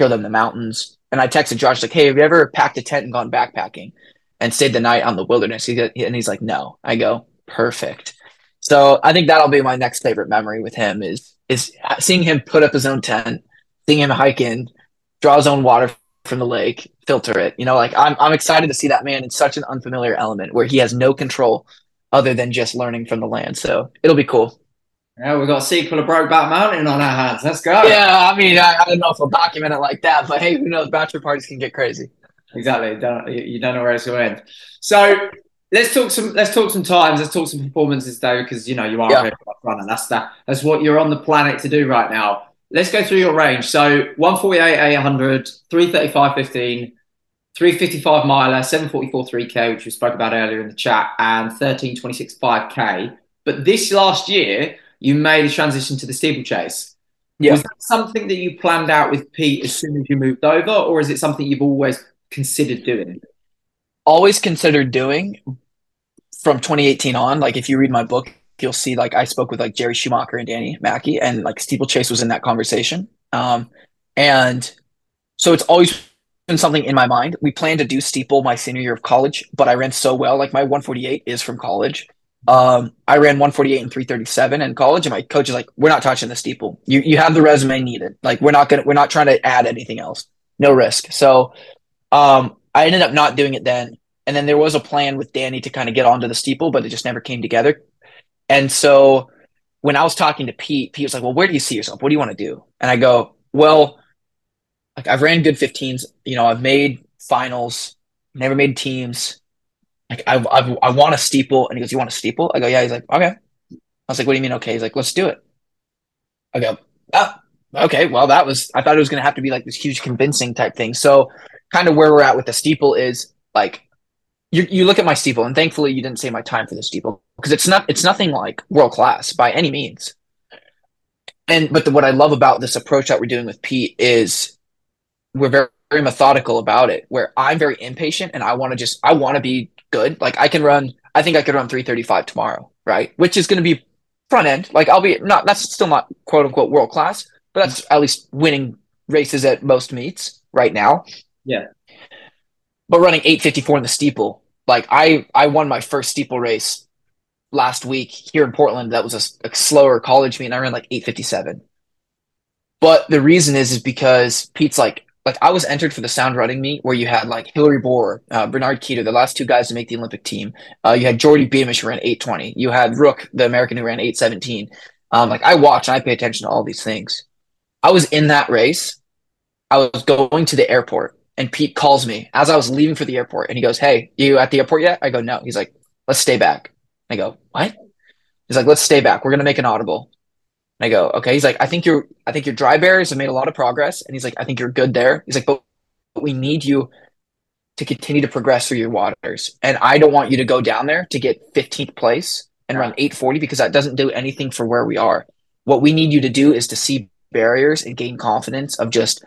show them the mountains. And I texted Josh like, "Hey, have you ever packed a tent and gone backpacking?" and stayed the night on the wilderness. He and he's like, no. I go, perfect. So I think that'll be my next favorite memory with him is is seeing him put up his own tent, seeing him hike in, draw his own water from the lake, filter it. You know, like I'm I'm excited to see that man in such an unfamiliar element where he has no control other than just learning from the land. So it'll be cool. Yeah, we've got a sequel of Brokeback Mountain on our hands. Let's go. Yeah, I mean, I, I don't know if we'll document it like that, but hey, who knows? Bachelor parties can get crazy exactly. Don't, you don't know where it's going to end. So let's talk some. Let's talk some times. Let's talk some performances, though, because you know you are yeah. a runner. That's that. That's what you're on the planet to do right now. Let's go through your range. So 148, 800, 335, 15, 355 miler, 744 3K, which we spoke about earlier in the chat, and 1326 5K. But this last year, you made a transition to the steeplechase. Yeah. Was that something that you planned out with Pete as soon as you moved over, or is it something you've always considered doing? Always considered doing from 2018 on. Like if you read my book, you'll see like I spoke with like Jerry Schumacher and Danny Mackey, and like steeplechase was in that conversation. Um, and so it's always been something in my mind. We planned to do steeple my senior year of college, but I ran so well. Like my 148 is from college. Um, I ran 148 and 337 in college, and my coach is like, "We're not touching the steeple. You you have the resume needed. Like we're not gonna we're not trying to add anything else. No risk." So um, I ended up not doing it then. And then there was a plan with Danny to kind of get onto the steeple, but it just never came together. And so when I was talking to Pete, Pete was like, Well, where do you see yourself? What do you want to do? And I go, Well, like I've ran good 15s, you know, I've made finals, never made teams. Like I, I, I want a steeple. And he goes, You want a steeple? I go, Yeah. He's like, Okay. I was like, What do you mean? Okay. He's like, Let's do it. I go, Ah, okay. Well, that was, I thought it was going to have to be like this huge convincing type thing. So kind of where we're at with the steeple is like you, you look at my steeple and thankfully you didn't say my time for the steeple because it's not it's nothing like world class by any means. And but the, what i love about this approach that we're doing with pete is we're very, very methodical about it where i'm very impatient and i want to just i want to be good. Like i can run i think i could run 335 tomorrow right? Which is going to be front end like i'll be not that's still not quote unquote world class but that's at least winning races at most meets right now. Yeah. But running 854 in the steeple, like I I won my first steeple race last week here in Portland. That was a, a slower college meet, and I ran like 857. But the reason is is because Pete's like like I was entered for the sound running meet where you had like Hillary Bor, uh, Bernard Keter, the last two guys to make the Olympic team. Uh, you had Geordie Beamish who ran 820. You had Rook, the American who ran 817. Um, like I watch and I pay attention to all these things. I was in that race. I was going to the airport and Pete calls me as I was leaving for the airport and he goes, Hey, you at the airport yet? I go, No. He's like, Let's stay back. I go, What? He's like, Let's stay back. We're gonna make an audible. And I go, Okay. He's like, I think your I think your dry barriers have made a lot of progress. And he's like, I think you're good there. He's like, But we need you to continue to progress through your waters. And I don't want you to go down there to get 15th place and run 840 because that doesn't do anything for where we are. What we need you to do is to see barriers and gain confidence of just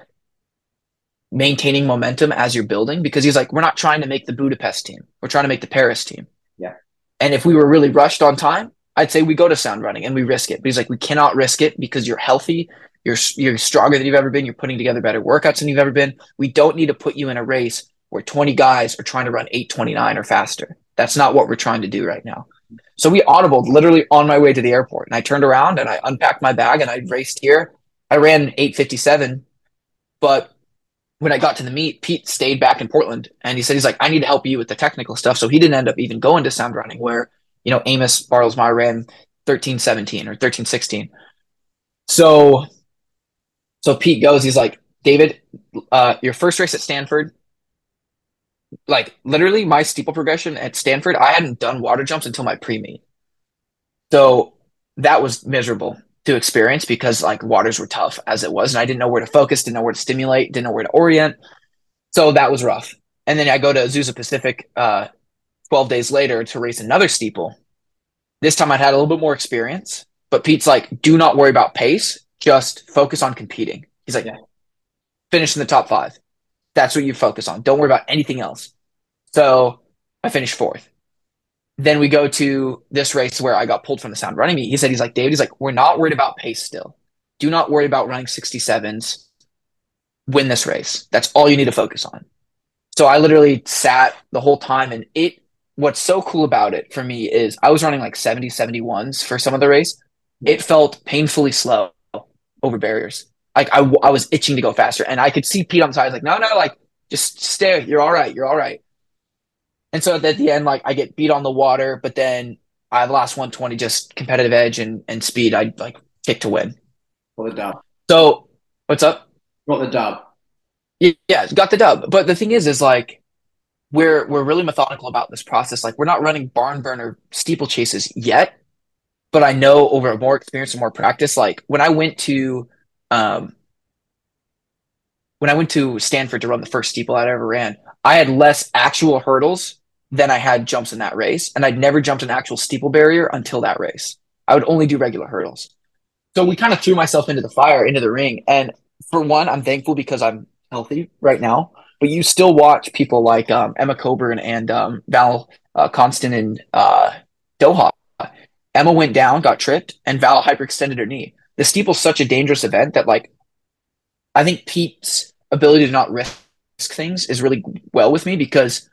maintaining momentum as you're building because he's like, we're not trying to make the Budapest team. We're trying to make the Paris team. Yeah. And if we were really rushed on time, I'd say we go to sound running and we risk it. But he's like, we cannot risk it because you're healthy. You're you're stronger than you've ever been. You're putting together better workouts than you've ever been. We don't need to put you in a race where 20 guys are trying to run 829 or faster. That's not what we're trying to do right now. So we audibled literally on my way to the airport. And I turned around and I unpacked my bag and I raced here. I ran 857, but when I got to the meet, Pete stayed back in Portland and he said, he's like, I need to help you with the technical stuff. So he didn't end up even going to sound running where, you know, Amos Bartelsmeier ran 1317 or 1316. So, so Pete goes, he's like, David, uh, your first race at Stanford, like literally my steeple progression at Stanford, I hadn't done water jumps until my pre meet. So that was miserable to experience because like waters were tough as it was. And I didn't know where to focus, didn't know where to stimulate, didn't know where to orient. So that was rough. And then I go to Azusa Pacific uh, 12 days later to race another steeple. This time I'd had a little bit more experience, but Pete's like, do not worry about pace, just focus on competing. He's like, yeah. finish in the top five. That's what you focus on. Don't worry about anything else. So I finished fourth. Then we go to this race where I got pulled from the sound running meet. He said, he's like, David, he's like, we're not worried about pace still. Do not worry about running 67s. Win this race. That's all you need to focus on. So I literally sat the whole time and it, what's so cool about it for me is I was running like 70, 71s for some of the race. It felt painfully slow over barriers like I, I was itching to go faster and I could see Pete on the side. like, no, no, like just stay. You're all right. You're all right. And so at the end, like I get beat on the water, but then I lost 120, just competitive edge and, and speed. I like kick to win. Got the dub. So what's up? Got the dub. Yeah, got the dub. But the thing is, is like we're we're really methodical about this process. Like we're not running barn burner steeple chases yet, but I know over more experience and more practice, like when I went to um, when I went to Stanford to run the first steeple I'd ever ran, I had less actual hurdles than I had jumps in that race. And I'd never jumped an actual steeple barrier until that race. I would only do regular hurdles. So we kind of threw myself into the fire, into the ring. And for one, I'm thankful because I'm healthy right now. But you still watch people like um, Emma Coburn and um, Val uh, Constien and uh, Doha. Emma went down, got tripped, and Val hyperextended her knee the steeple's such a dangerous event that like I think Pete's ability to not risk things is really well with me because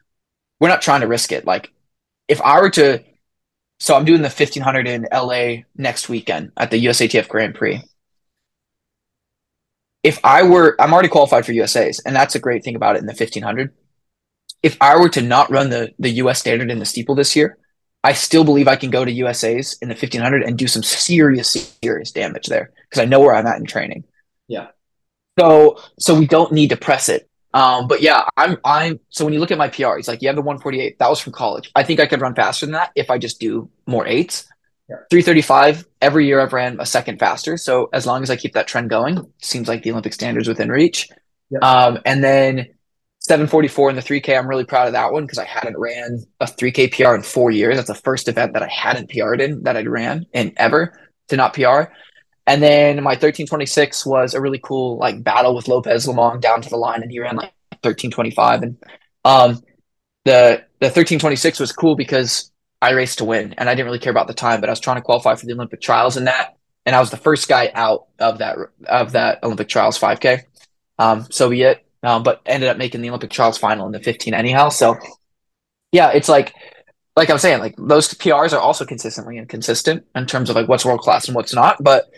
we're not trying to risk it. Like if I were to so I'm doing the 1500 in LA next weekend at the USATF Grand Prix. If I were I'm already qualified for USA's and that's a great thing about it in the 1500. If I were to not run the the US standard in the steeple this year, I still believe I can go to USA's in the 1500 and do some serious, serious damage there because I know where I'm at in training. Yeah. So, so we don't need to press it. Um, but yeah, I'm, I'm, so when you look at my PR, it's like you have the 148. That was from college. I think I could run faster than that if I just do more eights. Yeah. 335 every year I've ran a second faster. So as long as I keep that trend going, seems like the Olympic standards within reach. Yeah. Um, and then 744 in the 3K. I'm really proud of that one because I hadn't ran a 3K PR in four years. That's the first event that I hadn't PR'd in that I'd ran in ever to not PR. And then my 1326 was a really cool like battle with Lopez Lomong down to the line, and he ran like 1325. And um, the the 1326 was cool because I raced to win, and I didn't really care about the time, but I was trying to qualify for the Olympic trials in that, and I was the first guy out of that of that Olympic trials 5K. Um, so be it um, but ended up making the Olympic trials final in the 15 anyhow. So yeah, it's like like I'm saying, like those PRs are also consistently inconsistent in terms of like what's world class and what's not. But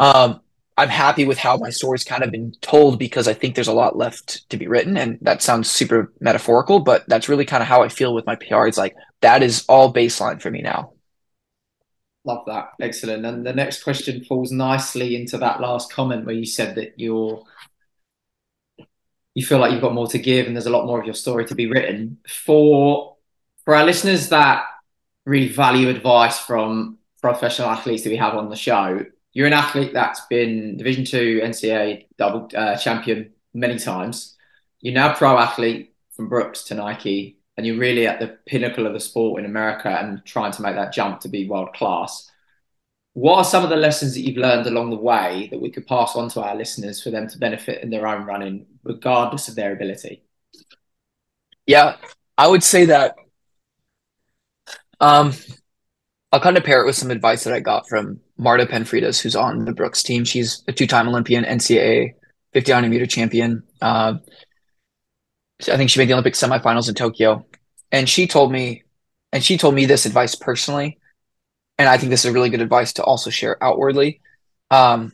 um, I'm happy with how my story's kind of been told because I think there's a lot left to be written, and that sounds super metaphorical, but that's really kind of how I feel with my PR. It's like that is all baseline for me now. Love that, excellent. And the next question falls nicely into that last comment where you said that you're you feel like you've got more to give and there's a lot more of your story to be written for for our listeners that really value advice from professional athletes that we have on the show you're an athlete that's been division 2 ncaa double uh, champion many times you're now pro athlete from Brooks to Nike, and you're really at the pinnacle of the sport in America and trying to make that jump to be world class. What are some of the lessons that you've learned along the way that we could pass on to our listeners for them to benefit in their own running, regardless of their ability? Yeah, I would say that um, I'll kind of pair it with some advice that I got from Marta Pen Freitas, who's on the Brooks team. She's a two-time Olympian, NCAA 50 meter champion. Uh, I think she made the Olympic semifinals in Tokyo, and she told me, and she told me this advice personally, and I think this is a really good advice to also share outwardly. Um,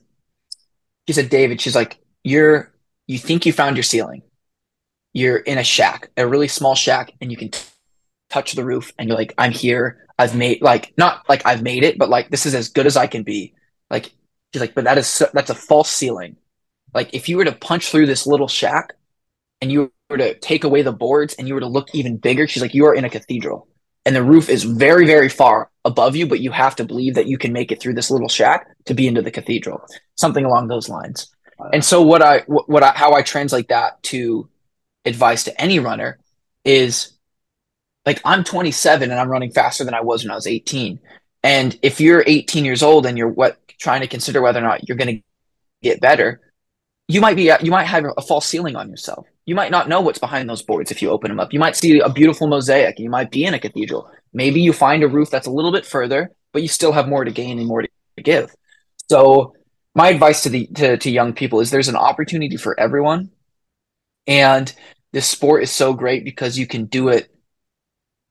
she said, David, she's like, you're, you think you found your ceiling. You're in a shack, a really small shack, and you can t- touch the roof, and you're like, I'm here. I've made like not like I've made it, but like this is as good as I can be. Like she's like, but that is so, that's a false ceiling. Like if you were to punch through this little shack, and you were to take away the boards, and you were to look even bigger, she's like, you are in a cathedral, and the roof is very very far above you, but you have to believe that you can make it through this little shack to be into the cathedral, something along those lines. And so what I what I how I translate that to advice to any runner is like I'm 27 and I'm running faster than I was when I was 18. And if you're 18 years old and you're what trying to consider whether or not you're going to get better, you might be you might have a false ceiling on yourself. You might not know what's behind those boards if you open them up. You might see a beautiful mosaic. You might be in a cathedral. Maybe you find a roof that's a little bit further, but you still have more to gain and more to give. So my advice to the to, to young people is there's an opportunity for everyone. And this sport is so great because you can do it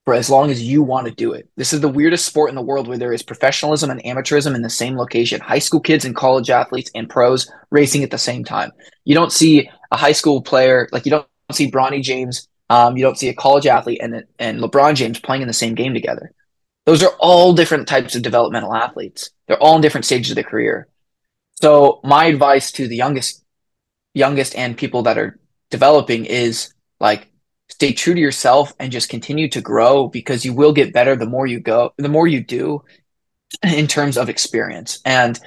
for as long as you want to do it. This is the weirdest sport in the world where there is professionalism and amateurism in the same location. High school kids and college athletes and pros racing at the same time. You don't see a high school player like you don't see Bronny James. Um, you don't see a college athlete and and LeBron James playing in the same game together. Those are all different types of developmental athletes. They're all in different stages of their career. So my advice to the youngest, youngest and people that are developing is like stay true to yourself and just continue to grow because you will get better the more you go, the more you do in terms of experience. And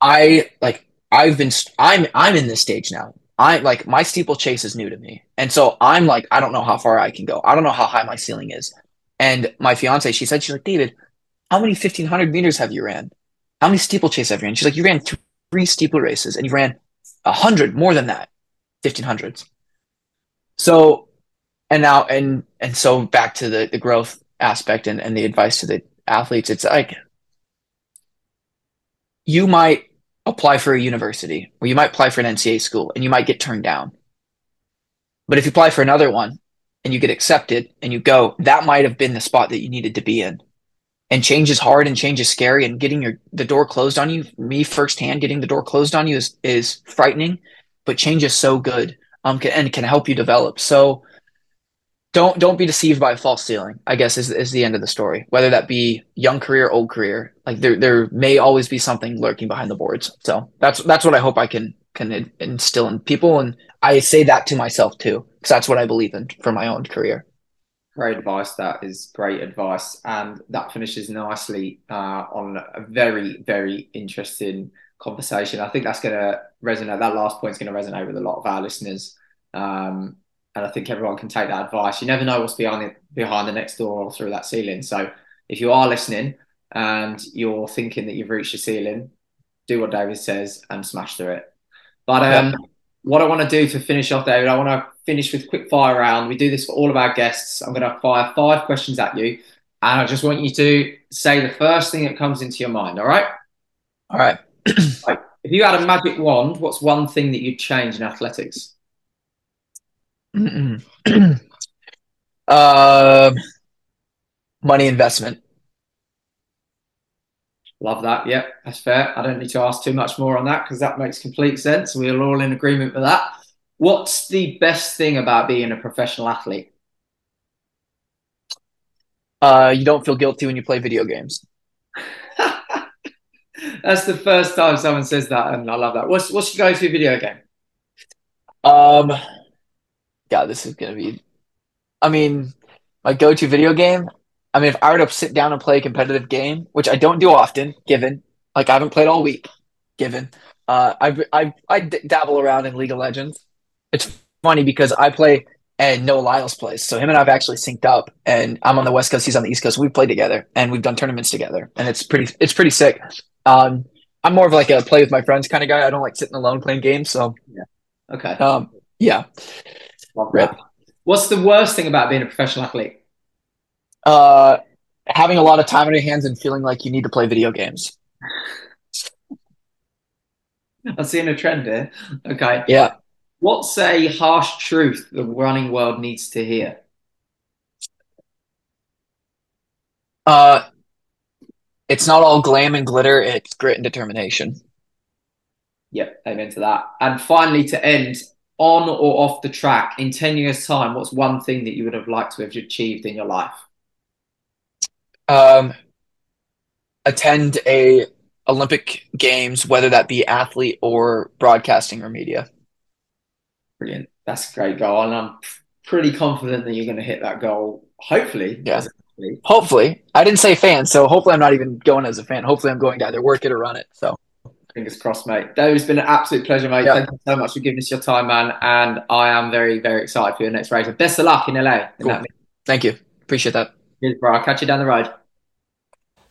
I like I've been I'm I'm in this stage now. I like my steeplechase is new to me. And so I'm like I don't know how far I can go. I don't know how high my ceiling is. And my fiance, she said she's like, "David, how many 1500 meters have you ran? How many steeplechase have you ran?" She's like, "You ran three steeple races and you ran a 100 more than that 1500s." So, and now, and, and so back to the, the growth aspect and, and the advice to the athletes, it's like you might apply for a university or you might apply for an NCAA school and you might get turned down. But if you apply for another one and you get accepted and you go, that might have been the spot that you needed to be in. And change is hard and change is scary and getting your the door closed on you, me firsthand, getting the door closed on you is is frightening, but change is so good um, can, and can help you develop. So don't don't be deceived by a false ceiling. I guess is is the end of the story. Whether that be young career, old career, like there there may always be something lurking behind the boards. So that's that's what I hope I can can instill in people, and I say that to myself too, because that's what I believe in for my own career. Great advice. That is great advice, and that finishes nicely uh, on a very very interesting conversation. I think that's going to resonate. That last point is going to resonate with a lot of our listeners. Um, and I think everyone can take that advice. You never know what's behind it, behind the next door or through that ceiling. So if you are listening and you're thinking that you've reached your ceiling, do what David says and smash through it. But um, what I want to do to finish off, David, I want to finish with quick fire round. We do this for all of our guests. I'm going to fire five questions at you, and I just want you to say the first thing that comes into your mind. All right? All right if you had a magic wand, what's one thing that you'd change in athletics? (clears throat) uh, money investment. Love that. Yep, that's fair. I don't need to ask too much more on that because that makes complete sense. We're all in agreement with that. What's the best thing about being a professional athlete? Uh, you don't feel guilty when you play video games. (laughs) That's the first time someone says that, and I love that. What's what's your go-to video game? Um, God, this is gonna be. I mean, my go-to video game. I mean, if I were to sit down and play a competitive game, which I don't do often, given like I haven't played all week, given uh, I I I dabble around in League of Legends. it's funny because I play and Noah Lyles plays. So him and I've actually synced up and I'm on the West Coast, he's on the East Coast. We've played together and we've done tournaments together and it's pretty it's pretty sick. Um I'm more of like a play with my friends kind of guy. I don't like sitting alone playing games. So yeah. Okay. Um yeah. Rip. What's the worst thing about being a professional athlete? Uh having a lot of time on your hands and feeling like you need to play video games. (laughs) I'm seeing a trend here. Okay. Yeah. What's a harsh truth the running world needs to hear? Uh, it's not all glam and glitter. It's grit and determination. Yep, amen to that. And finally, to end on or off the track in 10 years' time, what's one thing that you would have liked to have achieved in your life? Um, attend a Olympic Games, whether that be athlete or broadcasting or media. Brilliant. That's a great goal. And I'm pretty confident that you're going to hit that goal. Hopefully. Yeah. Hopefully. I didn't say fan, so hopefully I'm not even going as a fan. Hopefully I'm going to either work it or run it. So fingers crossed, mate. It's been an absolute pleasure, mate. Thank you so much for giving us your time, man. And I am very, very excited for your next race. Best of luck in LA. Cool. Thank you. Appreciate that. Cheers, bro. I'll catch you down the road.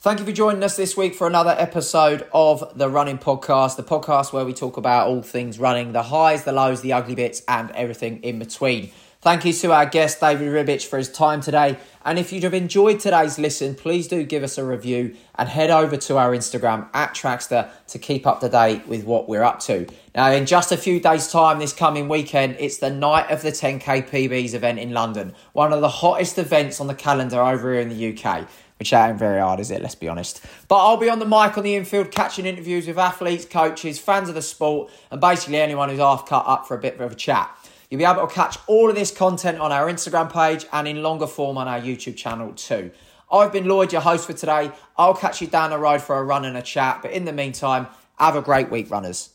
Thank you for joining us this week for another episode of the Running Podcast, the podcast where we talk about all things running, the highs, the lows, the ugly bits, and everything in between. Thank you to our guest, David Ribich, for his time today. And if you'd have enjoyed today's listen, please do give us a review and head over to our Instagram at Trackstaa to keep up to date with what we're up to. Now, in just a few days' time, this coming weekend, it's the night of the 10K PBs event in London, one of the hottest events on the calendar over here in the UK which ain't very hard, is it? Let's be honest. But I'll be on the mic on the infield catching interviews with athletes, coaches, fans of the sport, and basically anyone who's half cut up for a bit of a chat. You'll be able to catch all of this content on our Instagram page and in longer form on our YouTube channel too. I've been Lloyd, your host for today. I'll catch you down the road for a run and a chat. But in the meantime, have a great week, runners.